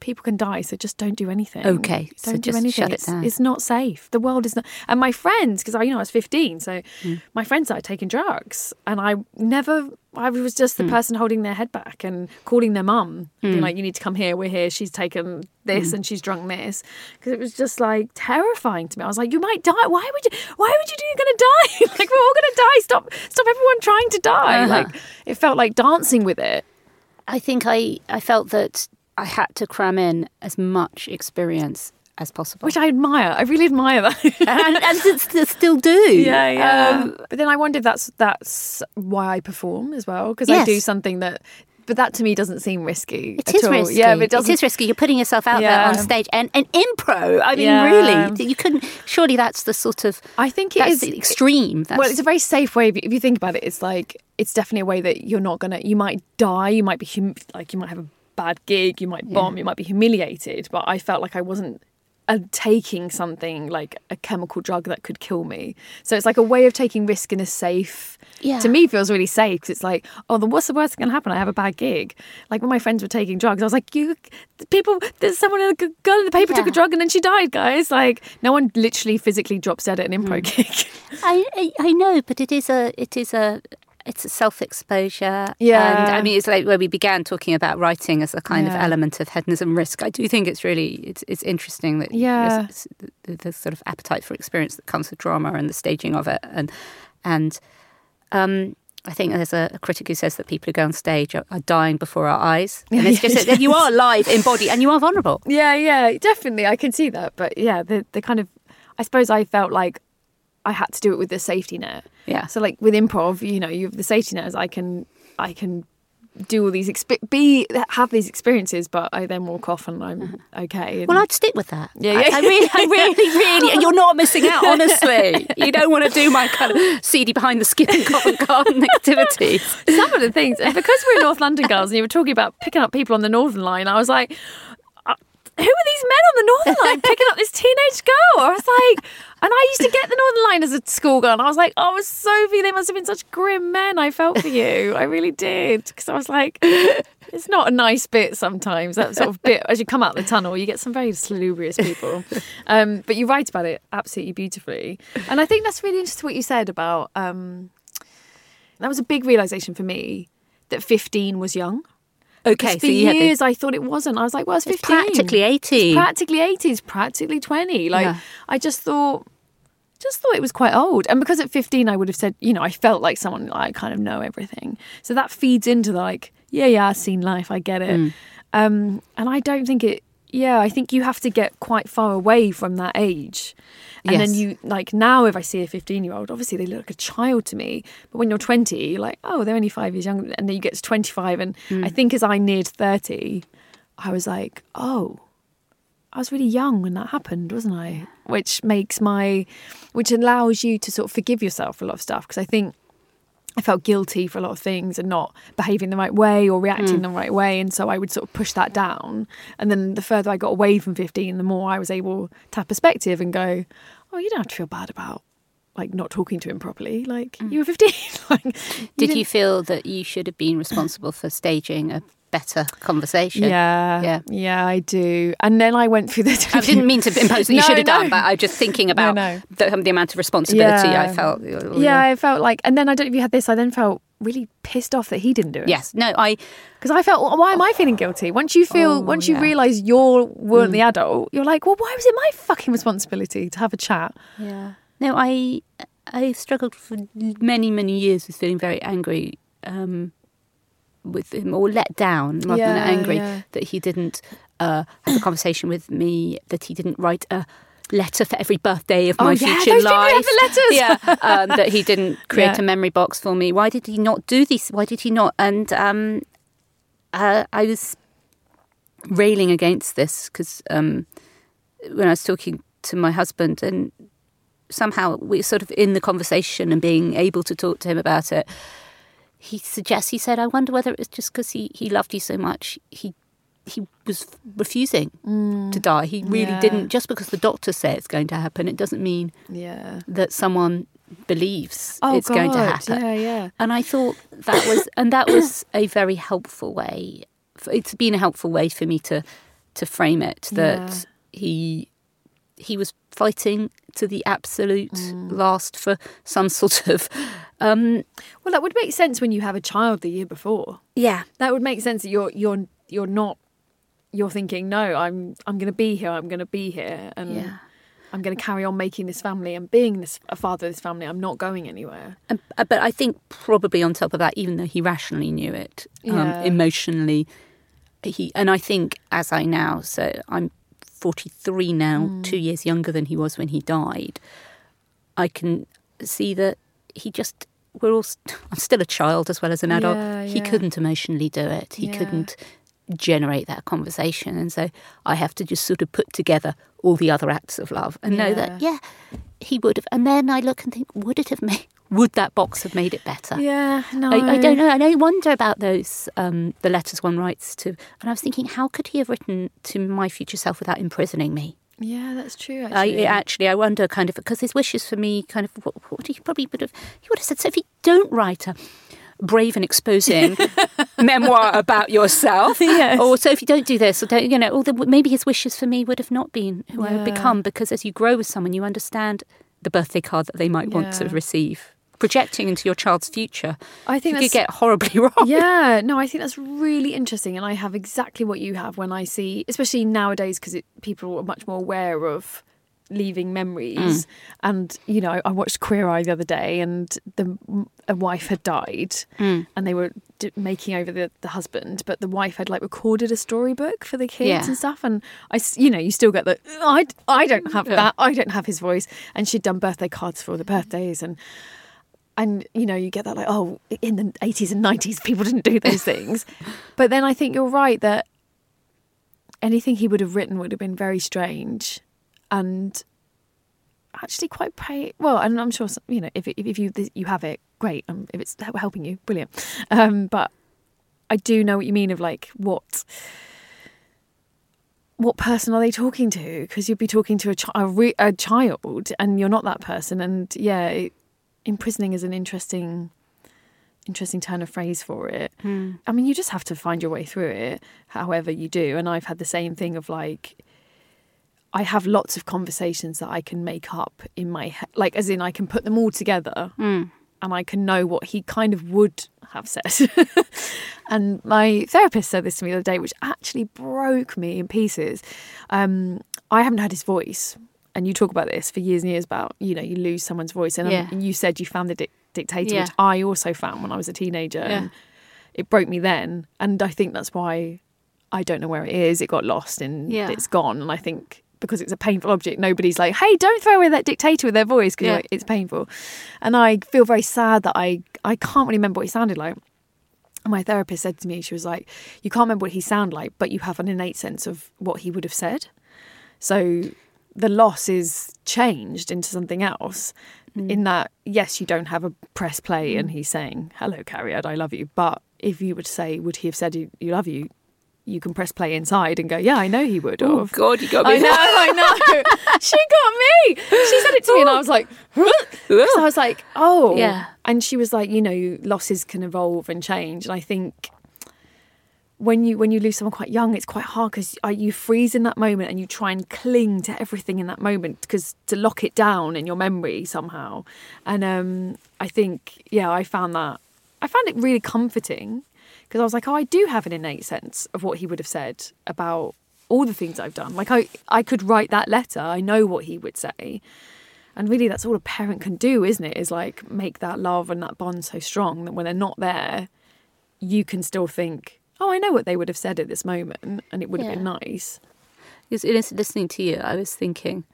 People can die, so just don't do anything. Okay, don't do just anything. shut it it's, down. it's not safe. The world is not. And my friends, because I, you know, I was fifteen, so Mm. my friends started taking drugs, and I never. I was just the Mm. person holding their head back and calling their mum, being like, "You need to come here. We're here. She's taken Mm. this and she's drunk this," because it was just like terrifying to me. I was like, "You might die. Why would you? Why would you do? You're gonna die. like we're all gonna die. Stop! Stop! Everyone trying to die. Uh-huh. Like it felt like dancing with it. I think I, I felt that I had to cram in as much experience as possible. Which I admire. I really admire that. and, and still do. yeah, yeah. Um, but then I wonder if that's that's why I perform as well because I do something that. But that to me doesn't seem risky. it at is all. risky. Yeah, but it it doesn't. is risky. You're putting yourself out Yeah. there on stage and, and impro. I mean, Yeah. really, you couldn't. Surely that's the sort of. I think it that's is- extreme. That's, well, it's a very safe way. If you- if you think about it, it's like it's definitely a way that you're not gonna. You might die. You might be hum- like you might have a bad gig. You might bomb. You might be humiliated. But I felt like I wasn't. Uh, taking something like a chemical drug that could kill me, so it's like a way of taking risk in a safe. Yeah. To me, feels really safe because it's like, oh, then what's the worst that can happen? I have a bad gig. Like when my friends were taking drugs, I was like, you people, there's someone in the girl in the paper took a drug and then she died, guys. Like no one literally physically drops dead at an improv gig. I, I I know, but it is a it is a it's a self exposure. Yeah. and I mean it's like where we began talking about writing as a kind of element of hedonism risk. I do think it's really it's it's interesting that Yeah. there's- the, the sort of appetite for experience that comes with drama and the staging of it, and and um. I think there's a, a critic who says that people who go on stage are, are dying before our eyes, and it's just that you are alive in body and you are vulnerable. Yeah, yeah, definitely. I can see that. But yeah, the the kind of I suppose I felt like I had to do it with the safety net. Yeah. So like with improv, you know, you have the safety net is I can I can do all these exp- be have these experiences, but I then walk off and I'm uh-huh. okay. And, Well, I'd stick with that. Yeah, yeah. I really, I really, really. You're not missing out, honestly. You don't want to do my kind of seedy behind the skin in Covent Garden activities. some of the things and because we're North London girls and you were talking about picking up people on the Northern Line, I was like. Who are these men on the Northern Line picking up this teenage girl? I was like, and I used to get the Northern Line as a schoolgirl, and I was like, oh, Sophie, they must have been such grim men. I felt for you, I really did, because I was like, it's not a nice bit sometimes. That sort of bit as you come out the tunnel, you get some very salubrious people. Um, but you write about it absolutely beautifully, and I think that's really interesting what you said about. Um, that was a big realization for me that 15 was young. Okay, For so years, I thought it wasn't. I was like, well, it's 15. It's practically 18. It's practically 80. It's practically 20. Like, Yeah. I just thought, just thought it was quite old. And because at 15, I would have said, you know, I felt like someone, like, I kind of know everything. So that feeds into the, like, yeah, yeah, I've seen life. I get it. Mm. Um, and I don't think it, yeah, I think you have to get quite far away from that age. And then you, like now, if I see a 15 year old, obviously they look like a child to me. But when you're 20, you're like, oh, they're only five years younger. And then you get to 25. And Hmm. I think as I neared 30, I was like, oh, I was really young when that happened, wasn't I? Which makes my, which allows you to sort of forgive yourself for a lot of stuff. Because I think I felt guilty for a lot of things and not behaving the right way or reacting hmm. the right way. And so I would sort of push that down. And then the further I got away from 15, the more I was able to have perspective and go, oh, you don't have to feel bad about like not talking to him properly. Like mm. you were 15. like, Did you feel that you should have been responsible for staging a better conversation? Yeah, Yeah. yeah, I do. And then I went through the. I didn't mean to impose that you No, should have done, but I was just thinking about no. The, the amount of responsibility Yeah. I felt. Yeah, I felt like, and then I don't know if you had this. I then felt really pissed off that he didn't do it. Yes. No, I. because I felt, well, why am I feeling guilty? Once you feel, Oh, once you yeah. realise you're weren't the adult, you're like, well, why was it my fucking responsibility to have a chat? Yeah. No, I I struggled for many many years with feeling very angry um, with him or let down rather Yeah, than angry yeah. that he didn't uh, have a conversation with me, that he didn't write a letter for every birthday of Oh, my yeah, future life. have the letters. Yeah, um, that he didn't create a memory box for me. Why did he not do this? Why did he not? And um, uh, I was railing against this because um, when I was talking to my husband and somehow we're sort of in the conversation and being able to talk to him about it. He suggests, he said, I wonder whether it was just because he, he loved you so much. He he was refusing to die. He really Mm. yeah. didn't, just because the doctors say it's going to happen, it doesn't mean Yeah. that someone believes Oh, it's going to happen. Yeah, yeah. And I thought that was, and that was a very helpful way. It's been a helpful way for me to to frame it that he he was fighting to the absolute Mm. last for some sort of um, Well, that would make sense when you have a child the year before. yeah That would make sense that you're you're you're not you're thinking no i'm i'm going to be here i'm going to be here and Yeah. i'm going to carry on making this family and being this a father of this family i'm not going anywhere And- uh, but I think probably on top of that, even though he rationally knew it, um, emotionally, he and I think as I now, so I'm 43 now, Hmm. two years younger than he was when he died. I can see that he just we're all. st- I'm still a child as well as an adult. Yeah, he yeah. couldn't emotionally do it. He Yeah. couldn't generate that conversation, and so I have to just sort of put together all the other acts of love and know that yeah, he would have. And then I look and think, would it have made? Would that box have made it better? yeah no I, I don't know. And I wonder about those um, the letters one writes to. And I was thinking, how could he have written to my future self without imprisoning me? yeah that's true I actually. actually, I wonder, kind of, because his wishes for me, kind of, what, what he probably would have. He would have said, Sophie, don't write a brave and exposing memoir about yourself. Yes. Or so if you don't do this, or don't, you know, or the, maybe his wishes for me would have not been who I would Yeah. become, because as you grow with someone, you understand the birthday card that they might want to receive. Projecting into your child's future, I think you could get horribly wrong. yeah no i think that's really interesting and i have exactly what you have when i see especially nowadays because people are much more aware of leaving memories mm. and you know i watched queer eye the other day and the a wife had died mm. and they were d- making over the, the husband but the wife had like recorded a storybook for the kids Yeah. and stuff and I, you know you still get the i, I don't have that i don't have his voice and she'd done birthday cards for all the birthdays and and you know you get that like oh in the 80s and 90s people didn't do those things. But then i think you're right that anything he would have written would have been very strange and actually quite pray well and i'm sure you know if, if, if you you have it great um, if it's helping you brilliant. Um, but i do know what you mean of like what what person are they talking to? Because you'd be talking to a, chi- a, re- a child and you're not that person and yeah it, imprisoning is an interesting interesting turn of phrase for it. I mean you just have to find your way through it however you do. And i've had the same thing of like i have lots of conversations that i can make up in my head like as in i can put them all together and i can know what he kind of would have said. And my therapist said this to me the other day which actually broke me in pieces. Um, i haven't had his voice and you talk about this for years and years about you know you lose someone's voice and, um, Yeah. and you said you found the dic- dictator Yeah. which i also found when i was a teenager Yeah. and it broke me then and i think that's why I don't know where it is. It got lost and it's gone. And I think because it's a painful object, nobody's like, hey, don't throw away that dictator with their voice because Yeah. it's painful. And I feel very sad that I, I can't really remember what he sounded like. My therapist said to me, she was like, you can't remember what he sounded like, but you have an innate sense of what he would have said. So the loss is changed into something else. Mm. In that, yes, you don't have a press play mm. and he's saying, hello, Cariad, I love you. But if you would say, would he have said, you, you love you? You can press play inside and go, yeah, I know he would Oh have. God, you got me. I know, I know. she got me. She said it to me, and I was like, so I was like, oh, Yeah. And she was like, you know, losses can evolve and change, and I think when you when you lose someone quite young, it's quite hard because you freeze in that moment and you try and cling to everything in that moment because to lock it down in your memory somehow. And um, I think, yeah, I found that I found it really comforting because I was like, oh, I do have an innate sense of what he would have said about all the things I've done. Like I, I could write that letter. I know what he would say. And really, that's all a parent can do, isn't it? Is like make that love and that bond so strong that when they're not there, you can still think, oh, I know what they would have said at this moment, and it would have been nice. Because in listening to you, I was thinking,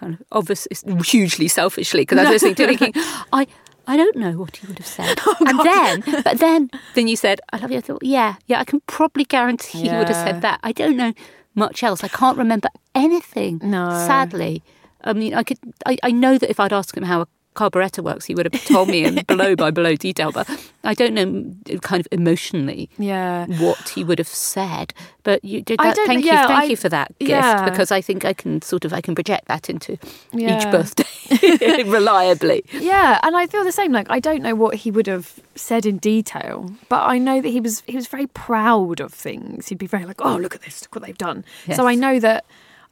kind of obviously, hugely selfishly, because I was listening to you thinking, I, I don't know what he would have said. Oh, and then, but then, then you said, I love you. I thought, yeah, yeah, I can probably guarantee he would have said that. I don't know much else. I can't remember anything. No. sadly. I mean, I could. I, I know that if I'd asked him how a carburettor works, he would have told me in below by below detail. But I don't know, uh, kind of emotionally, Yeah. what he would have said. But you did that. Thank yeah, you, thank I- you for that gift yeah. because I think I can sort of I can project that into each birthday reliably. Yeah, and I feel the same. Like I don't know what he would have said in detail, but I know that he was he was very proud of things. He'd be very like, "Oh, look at this! Look what they've done." So I know that.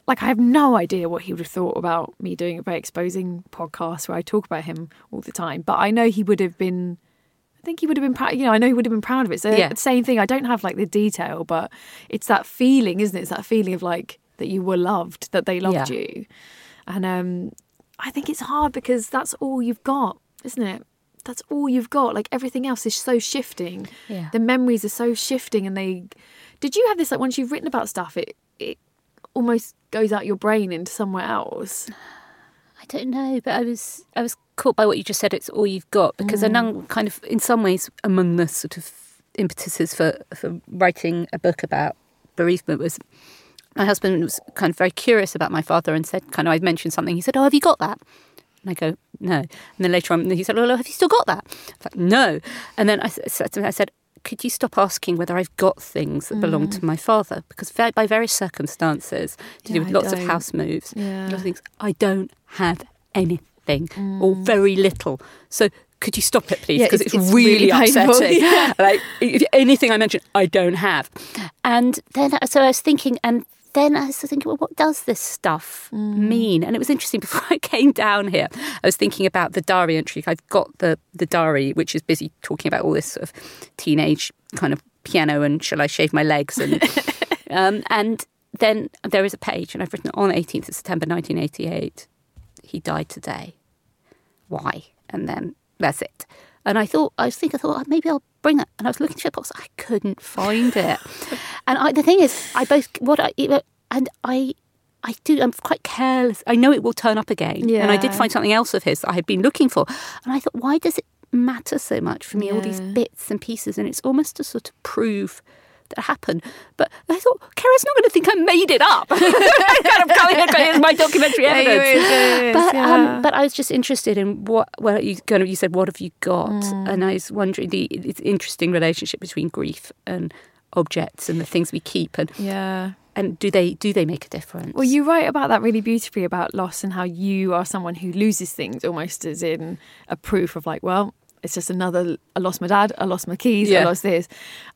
Like I have no idea what he would have thought about me doing a very exposing podcast where I talk about him all the time. But I know he would have been. I think he would have been proud. You know, I know he would have been proud of it. So Yeah. same thing. I don't have like the detail, but it's that feeling, isn't it? It's that feeling of like that you were loved, that they loved Yeah. you, and um, I think it's hard because that's all you've got, isn't it? That's all you've got. Like everything else is so shifting. Yeah. The memories are so shifting, and they. Did you have this like once you've written about stuff, it it almost goes out your brain into somewhere else. I don't know, but I was I was caught by what you just said. It's all you've got because Mm. Anang kind of, in some ways, among the sort of impetuses for for writing a book about bereavement was my husband was kind of very curious about my father and said, kind of, I'd mentioned something. He said, "Oh, have you got that?" And I go, "No." And then later on, he said, "Oh, have you still got that?" I was like, "No." And then I said I said. Could you stop asking whether I've got things that belong to my father? Because by various circumstances, to do with lots of house moves, Yeah. lots of things, I don't have anything or very little. So could you stop it, please? Yeah, Because it's- it's, it's really, really upsetting. Yeah. Like anything I mention, I don't have. And then so I was thinking, and then I was thinking, well, what does this stuff mean? And it was interesting. Before I came down here, I was thinking about the diary entry. I've got the the diary, which is busy talking about all this sort of teenage kind of piano and shall I shave my legs and um, and then there is a page, and I've written on 18th of September 1988. He died today. Why? And then that's it. And I thought, I was thinking, I thought "Oh, maybe I'll bring that. And I was looking through the box, I couldn't find it. and I, the thing is, I both what I and I. I do. I'm quite careless. I know it will turn up again, yeah. and I did find something else of his that I had been looking for. And I thought, why does it matter so much for me? All these bits and pieces, and it's almost to sort of prove that happened. But I thought, Kara's not going to think I made it up. kind of coming as my documentary Yeah, evidence. is, it is, but yeah. um, but I was just interested in what. Well, you kind of you said, what have you got? Mm. And I was wondering the it's interesting relationship between grief and objects and the things we keep and Yeah. and do they do they make a difference? Well, you write about that really beautifully about loss and how you are someone who loses things almost as in a proof of like, well, it's just another. I lost my dad. I lost my keys. I lost this.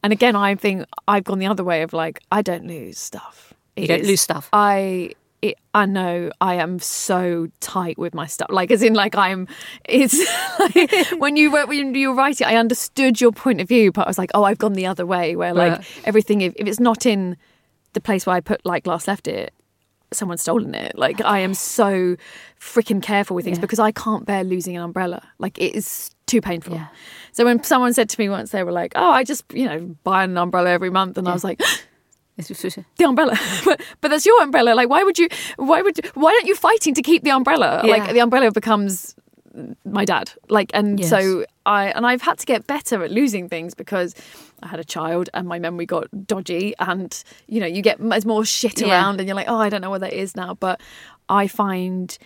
And again, I think I've gone the other way of like, I don't lose stuff. You It don't is- lose stuff. I. It, I know I am so tight with my stuff. Like, as in, like I'm. It's like when you were when you were writing, I understood your point of view, but I was like, oh, I've gone the other way, where like Right. everything, if, if it's not in the place where I put like last left it, someone's stolen it. Like I am so freaking careful with things Yeah. because I can't bear losing an umbrella. Like it is too painful. Yeah. So when someone said to me once, they were like, "Oh, I just you know buy an umbrella every month," and I was like, the umbrella. But, but that's your umbrella. Like why would you why would you, why aren't you fighting to keep the umbrella? Yeah. like the umbrella becomes my dad. Like and Yes. so i and i've had to get better at losing things because i had a child and my memory got dodgy and you know you get there's more shit Yeah. around and you're like oh i don't know what that is now. But i find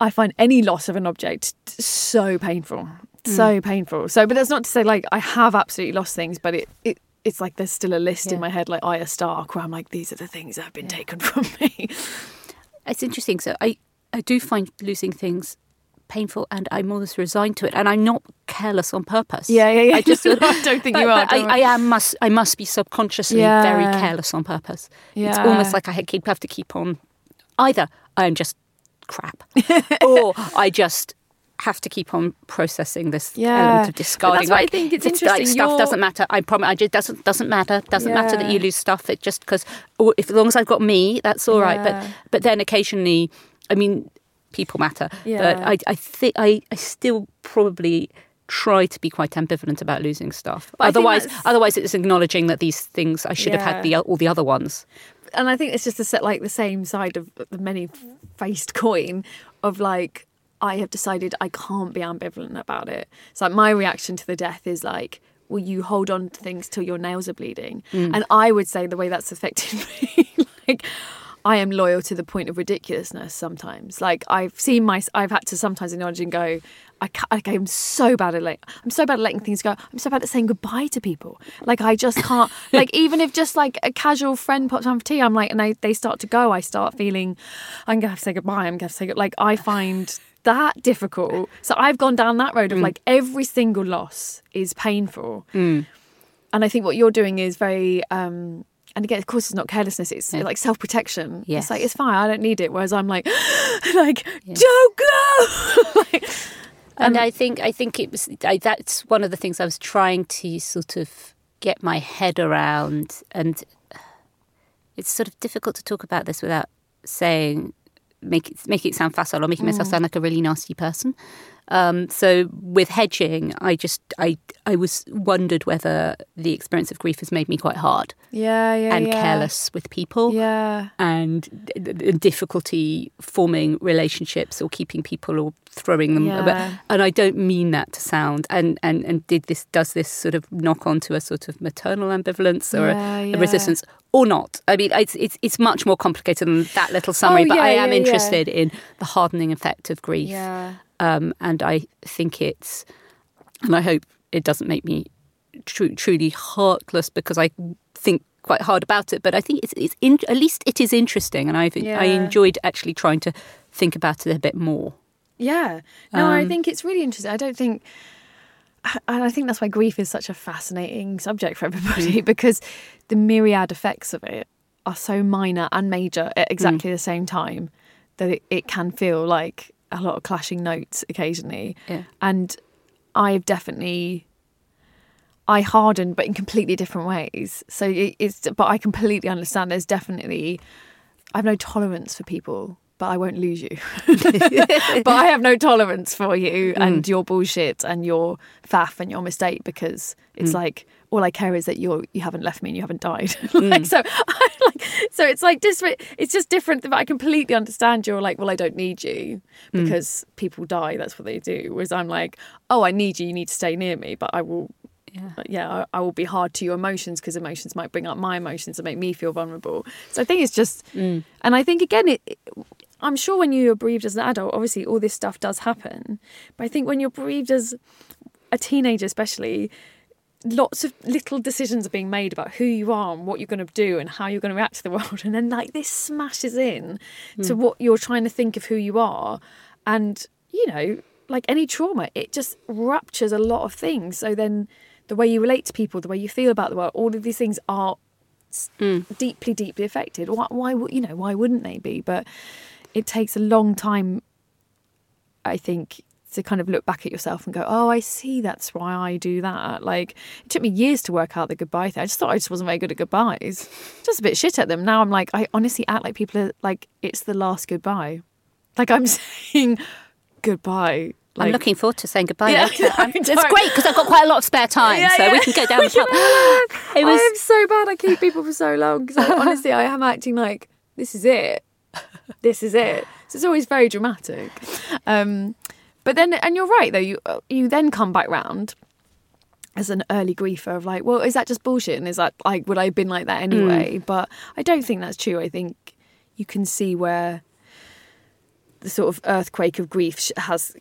i find any loss of an object so painful. So mm. painful. So but that's not to say like i have absolutely lost things but it, it it's like there's still a list in my head like Arya Stark where I'm like these are the things that have been taken from me it's interesting. So I, I do find losing things painful, and I'm almost resigned to it. And I'm not careless on purpose. Yeah, yeah, yeah. I just No, I don't think but, you are, I, I am must. I must be subconsciously very careless on purpose. Yeah. It's almost like I keep have to keep on. Either I am just crap, or I just have to keep on processing this Yeah. element of But discarding. that's why I think it's like interesting, stuff you're- doesn't matter. I promise. I just doesn't doesn't matter. Doesn't matter that you lose stuff. It just because oh, if as long as I've got me, that's all right. Yeah. But but then occasionally, I mean, people matter. But I I think I, I still probably try to be quite ambivalent about losing stuff. But otherwise, otherwise it's acknowledging that these things I should have had the all the other ones. and I think it's just a set like the same side of the many faced coin of like I have decided I can't be ambivalent about it. So like my reaction to the death is like, will you hold on to things till your nails are bleeding? Mm. And I would say the way that's affected me, like I am loyal to the point of ridiculousness sometimes. Like I've seen my, I've had to sometimes acknowledge and go, I, like I'm so bad at like, I'm so bad at letting things go. I'm so bad at saying goodbye to people. Like I just can't. like even if just like a casual friend pops on for tea, I'm like, and they they start to go, I start feeling, I'm gonna have to say goodbye. I'm gonna have to say. Like I find that difficult. So I've gone down that road of mm. like every single loss is painful. Mm. And I think what you're doing is very um and again of course it's not carelessness it's like self-protection. Yes. it's like it's fine I don't need it whereas I'm like like don't go! Like, And um, I think I think it was I, that's one of the things I was trying to sort of get my head around, and it's sort of difficult to talk about this without saying make it make it sound facile or making myself mm. sound like a really nasty person. Um, so with hedging, I just I I was wondered whether the experience of grief has made me quite hard yeah yeah and yeah. careless with people yeah and d- d- difficulty forming relationships or keeping people or throwing them. Yeah. And I don't mean that to sound. And, and, and did this does this sort of knock onto a sort of maternal ambivalence or Yeah, a, yeah. a resistance or not? I mean, it's, it's it's much more complicated than that little summary. Oh, but yeah, I am yeah, yeah. interested in the hardening effect of grief. Yeah Um, and I think it's, and I hope it doesn't make me tru- truly heartless because I think quite hard about it. But I think it's, it's in, at least it is interesting, and I've I enjoyed actually trying to think about it a bit more. yeah no I Um, think it's really interesting I don't think and I think that's why grief is such a fascinating subject for everybody because the myriad effects of it are so minor and major at exactly the same time that it, it can feel like a lot of clashing notes occasionally. Yeah. And I've definitely I hardened but in completely different ways. So it, it's but I completely understand there's definitely I have no tolerance for people but I won't lose you. but I have no tolerance for you mm. and your bullshit and your faff and your mistake because it's mm. like all I care is that you're you haven't left me and you haven't died. Mm. like so I like so it's like different it's just different but I completely understand you're like, well I don't need you hmm. because people die, that's what they do. Whereas I'm like, oh I need you, you need to stay near me, but I will yeah, I, I will be hard to your emotions because emotions might bring up my emotions and make me feel vulnerable. So I think it's just, hmm. and I think again, it, it- I'm sure when you're bereaved as an adult, obviously all this stuff does happen. But I think when you're bereaved as a teenager, especially, lots of little decisions are being made about who you are and what you're going to do and how you're going to react to the world. And then, like, this smashes in to hmm. what you're trying to think of who you are. And, you know, like any trauma, it just ruptures a lot of things. So then the way you relate to people, the way you feel about the world, all of these things are s- hmm. deeply, deeply affected. Why, why would, you know, why wouldn't they be? But it takes a long time, I think, to kind of look back at yourself and go, oh, I see that's why I do that. Like, it took me years to work out the goodbye thing. I just thought I just wasn't very good at goodbyes. Just a bit shit at them. Now I'm like, I honestly act like people are like, it's the last goodbye. Like I'm saying goodbye I'm looking forward to saying goodbye Yeah, Um, it's great because I've got quite a lot of spare time, Yeah, so we can go down the pub. It was I am so bad. I keep people for so long because honestly, I am acting like this is it. This is it. So it's always very dramatic. Um, but then, and you're right though. You you then come back round as an early griefer of like, well, is that just bullshit? And is that like would I have been like that anyway? But I don't think that's true. I think you can see where the sort of earthquake of grief has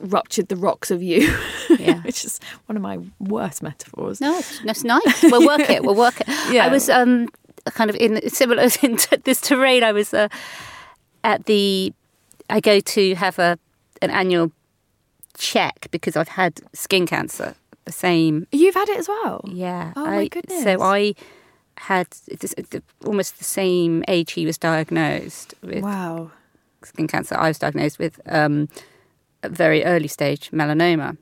ruptured the rocks of you. Yeah. which is one of my worst metaphors. No, it's nice. We'll work it. We'll work it. Yeah. I was um kind of in similar in this terrain. I was uh, at the. I go to have a an annual check because I've had skin cancer. The same. You've had it as well. Yeah. Oh my I- goodness. So I had almost the same age he was diagnosed with Wow. skin cancer. I was diagnosed with um, a very early stage melanoma.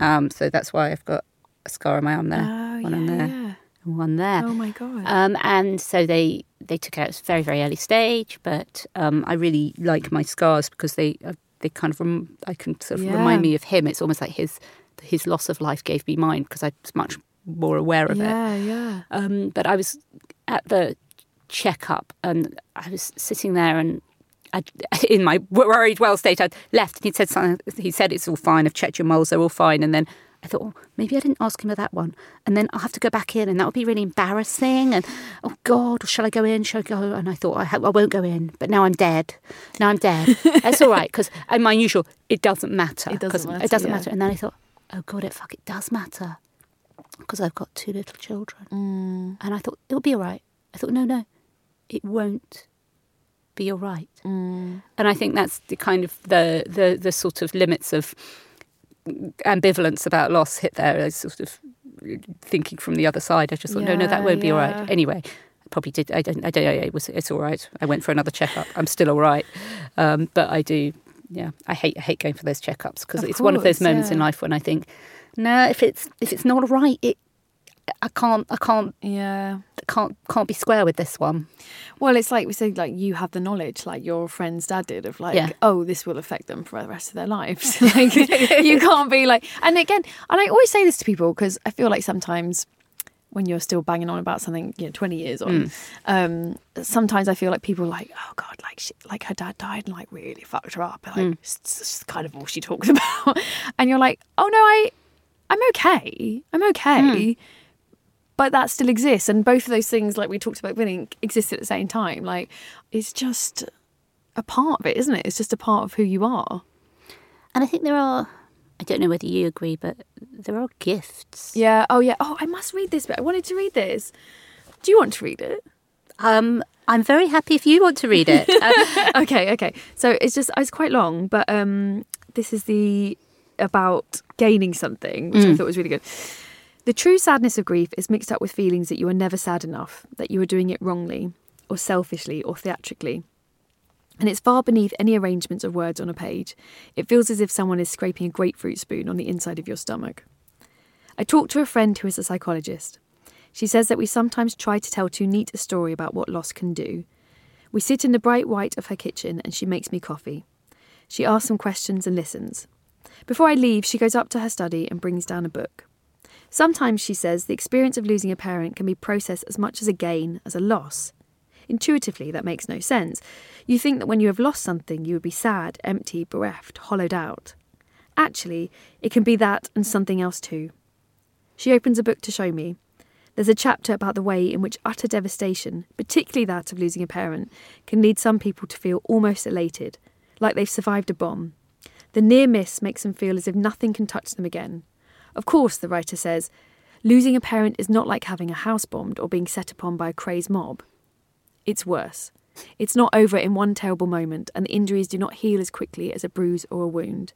Um, so that's why I've got a scar on my arm there, Oh, one on yeah, there, yeah. and one there. Oh my god. Um, and so they they took it out. It's very very early stage, but um, I really like my scars because they they kind of rem- I can sort of Yeah. remind me of him. It's almost like his his loss of life gave me mine because I was much more aware of it. yeah, yeah. Um, but I was at the checkup and I was sitting there and I, in my worried well state, I'd left and he'd said something. He said it's all fine. I've checked your moles; they're all fine. And then I thought, oh, maybe I didn't ask him of that one. And then I'll have to go back in, and that would be really embarrassing. And oh God, shall I go in? Shall I go? And I thought I, ha- I won't go in. But now I'm dead. Now I'm dead. It's all right because and my usual. It doesn't matter. It doesn't matter, It doesn't yeah. matter. And then I thought, oh God, it fuck, it does matter because I've got two little children. Mm. And I thought it'll be all right. I thought, no, no, it won't be all right. Mm. And I think that's the kind of the the the sort of limits of ambivalence about loss hit there. I was sort of thinking from the other side. I just thought, no, no, that won't be all right. Anyway, I probably did. I don't. I don't. know. It was. It's all right. I went for another checkup. I'm still all right. Um, but I do. Yeah, I hate. I hate going for those checkups because it's one of those course, moments in life when I think, no, if it's if it's not right, it. I can't. I can't. Yeah. Can't. Can't be square with this one. Well, it's like we said, like you have the knowledge, like your friend's dad did, of like, Yeah. oh, this will affect them for the rest of their lives. like you can't be like, and again, and I always say this to people because I feel like sometimes when you're still banging on about something, you know, 20 years on, hmm. um, sometimes I feel like people are like, oh God, like she, like her dad died and like really fucked her up. Like hmm. it's, it's kind of all she talks about. and you're like, oh no, I, I'm okay. I'm okay. Hmm. But that still exists. And both of those things, like we talked about winning, exist at the same time. Like it's just a part of it, isn't it? It's just a part of who you are. And I think there are. I don't know whether you agree, but there are gifts. Yeah. Oh yeah. Oh, I must read this bit. I wanted to read this. Do you want to read it? Um, I'm very happy if you want to read it. Uh, okay, okay. So it's just it's quite long, but um, this is the about gaining something, which I thought was really good. The true sadness of grief is mixed up with feelings that you are never sad enough, that you are doing it wrongly, or selfishly, or theatrically. And it's far beneath any arrangements of words on a page. It feels as if someone is scraping a grapefruit spoon on the inside of your stomach. I talked to a friend who is a psychologist. She says that we sometimes try to tell too neat a story about what loss can do, we sit in the bright white of her kitchen and she makes me coffee. She asks some questions and listens. Before I leave, she goes up to her study and brings down a book. Sometimes, she says, the experience of losing a parent can be processed as much as a gain as a loss. Intuitively, that makes no sense. You think that when you have lost something, you would be sad, empty, bereft, hollowed out. Actually, it can be that and something else too. She opens a book to show me. There's a chapter about the way in which utter devastation, particularly that of losing a parent, can lead some people to feel almost elated, like they've survived a bomb. The near miss makes them feel as if nothing can touch them again. Of course, the writer says, losing a parent is not like having a house bombed or being set upon by a crazed mob. It's worse. It's not over in one terrible moment, and the injuries do not heal as quickly as a bruise or a wound.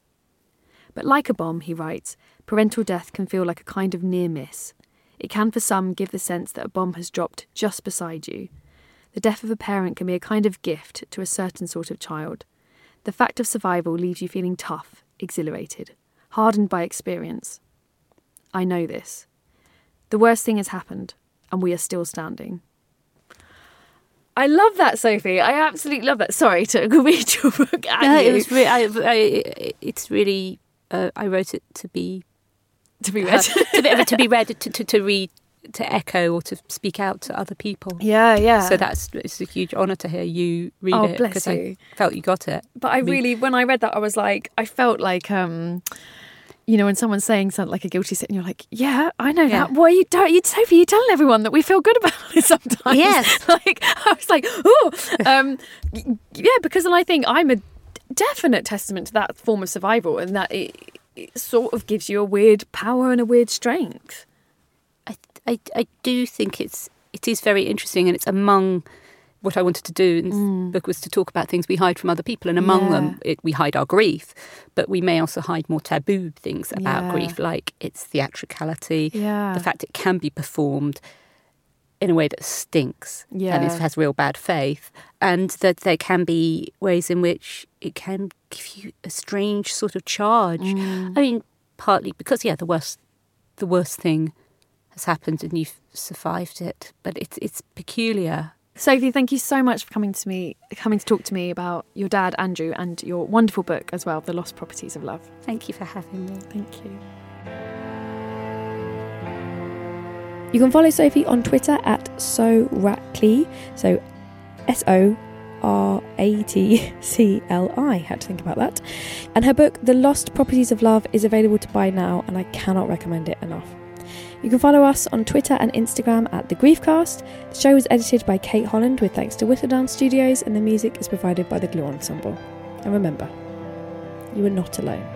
But like a bomb, he writes, parental death can feel like a kind of near miss. It can, for some, give the sense that a bomb has dropped just beside you. The death of a parent can be a kind of gift to a certain sort of child. The fact of survival leaves you feeling tough, exhilarated, hardened by experience. I know this. The worst thing has happened, and we are still standing. I love that, Sophie. I absolutely love that. Sorry to read your book at no, you. it was re- I, I, it's really uh, I wrote it to be to be read, uh, to, be, to be read to, to, to read to echo or to speak out to other people. yeah, yeah. So that's it's a huge honour to hear you read Oh, it because. I felt you got it. But I mean- really, when I read that, I was like, I felt like, um, you know, when someone's saying something like a guilty sin, you're like, yeah, I know Yeah. that. Are you doing? You, Sophie, you're telling everyone that we feel good about it sometimes. Yes. like, I was like, oh, um, yeah, because then I think I'm a definite testament to that form of survival and that it, it sort of gives you a weird power and a weird strength. I, I, I do think it's it is very interesting, and it's among what I wanted to do in this mm. book was to talk about things we hide from other people, and among them it, we hide our grief, but we may also hide more taboo things about Yeah. grief, like its theatricality, Yeah. the fact it can be performed in a way that stinks and Yeah. has real bad faith, and that there can be ways in which it can give you a strange sort of charge. Mm. I mean, partly because yeah, the worst the worst thing has happened and you've survived it, but it's it's peculiar. Sophie, thank you so much for coming to me, coming to talk to me about your dad, Andrew, and your wonderful book as well, The Lost Properties of Love. Thank you for having me. Thank you. You can follow Sophie on Twitter at So Ratcliffe. So S O R A T C L I. Had to think about that. And her book, The Lost Properties of Love, is available to buy now, and I cannot recommend it enough. You can follow us on Twitter and Instagram at The Griefcast. The show was edited by Kate Holland with thanks to Whistledown Studios, and the music is provided by the Glue Ensemble. And remember, you are not alone.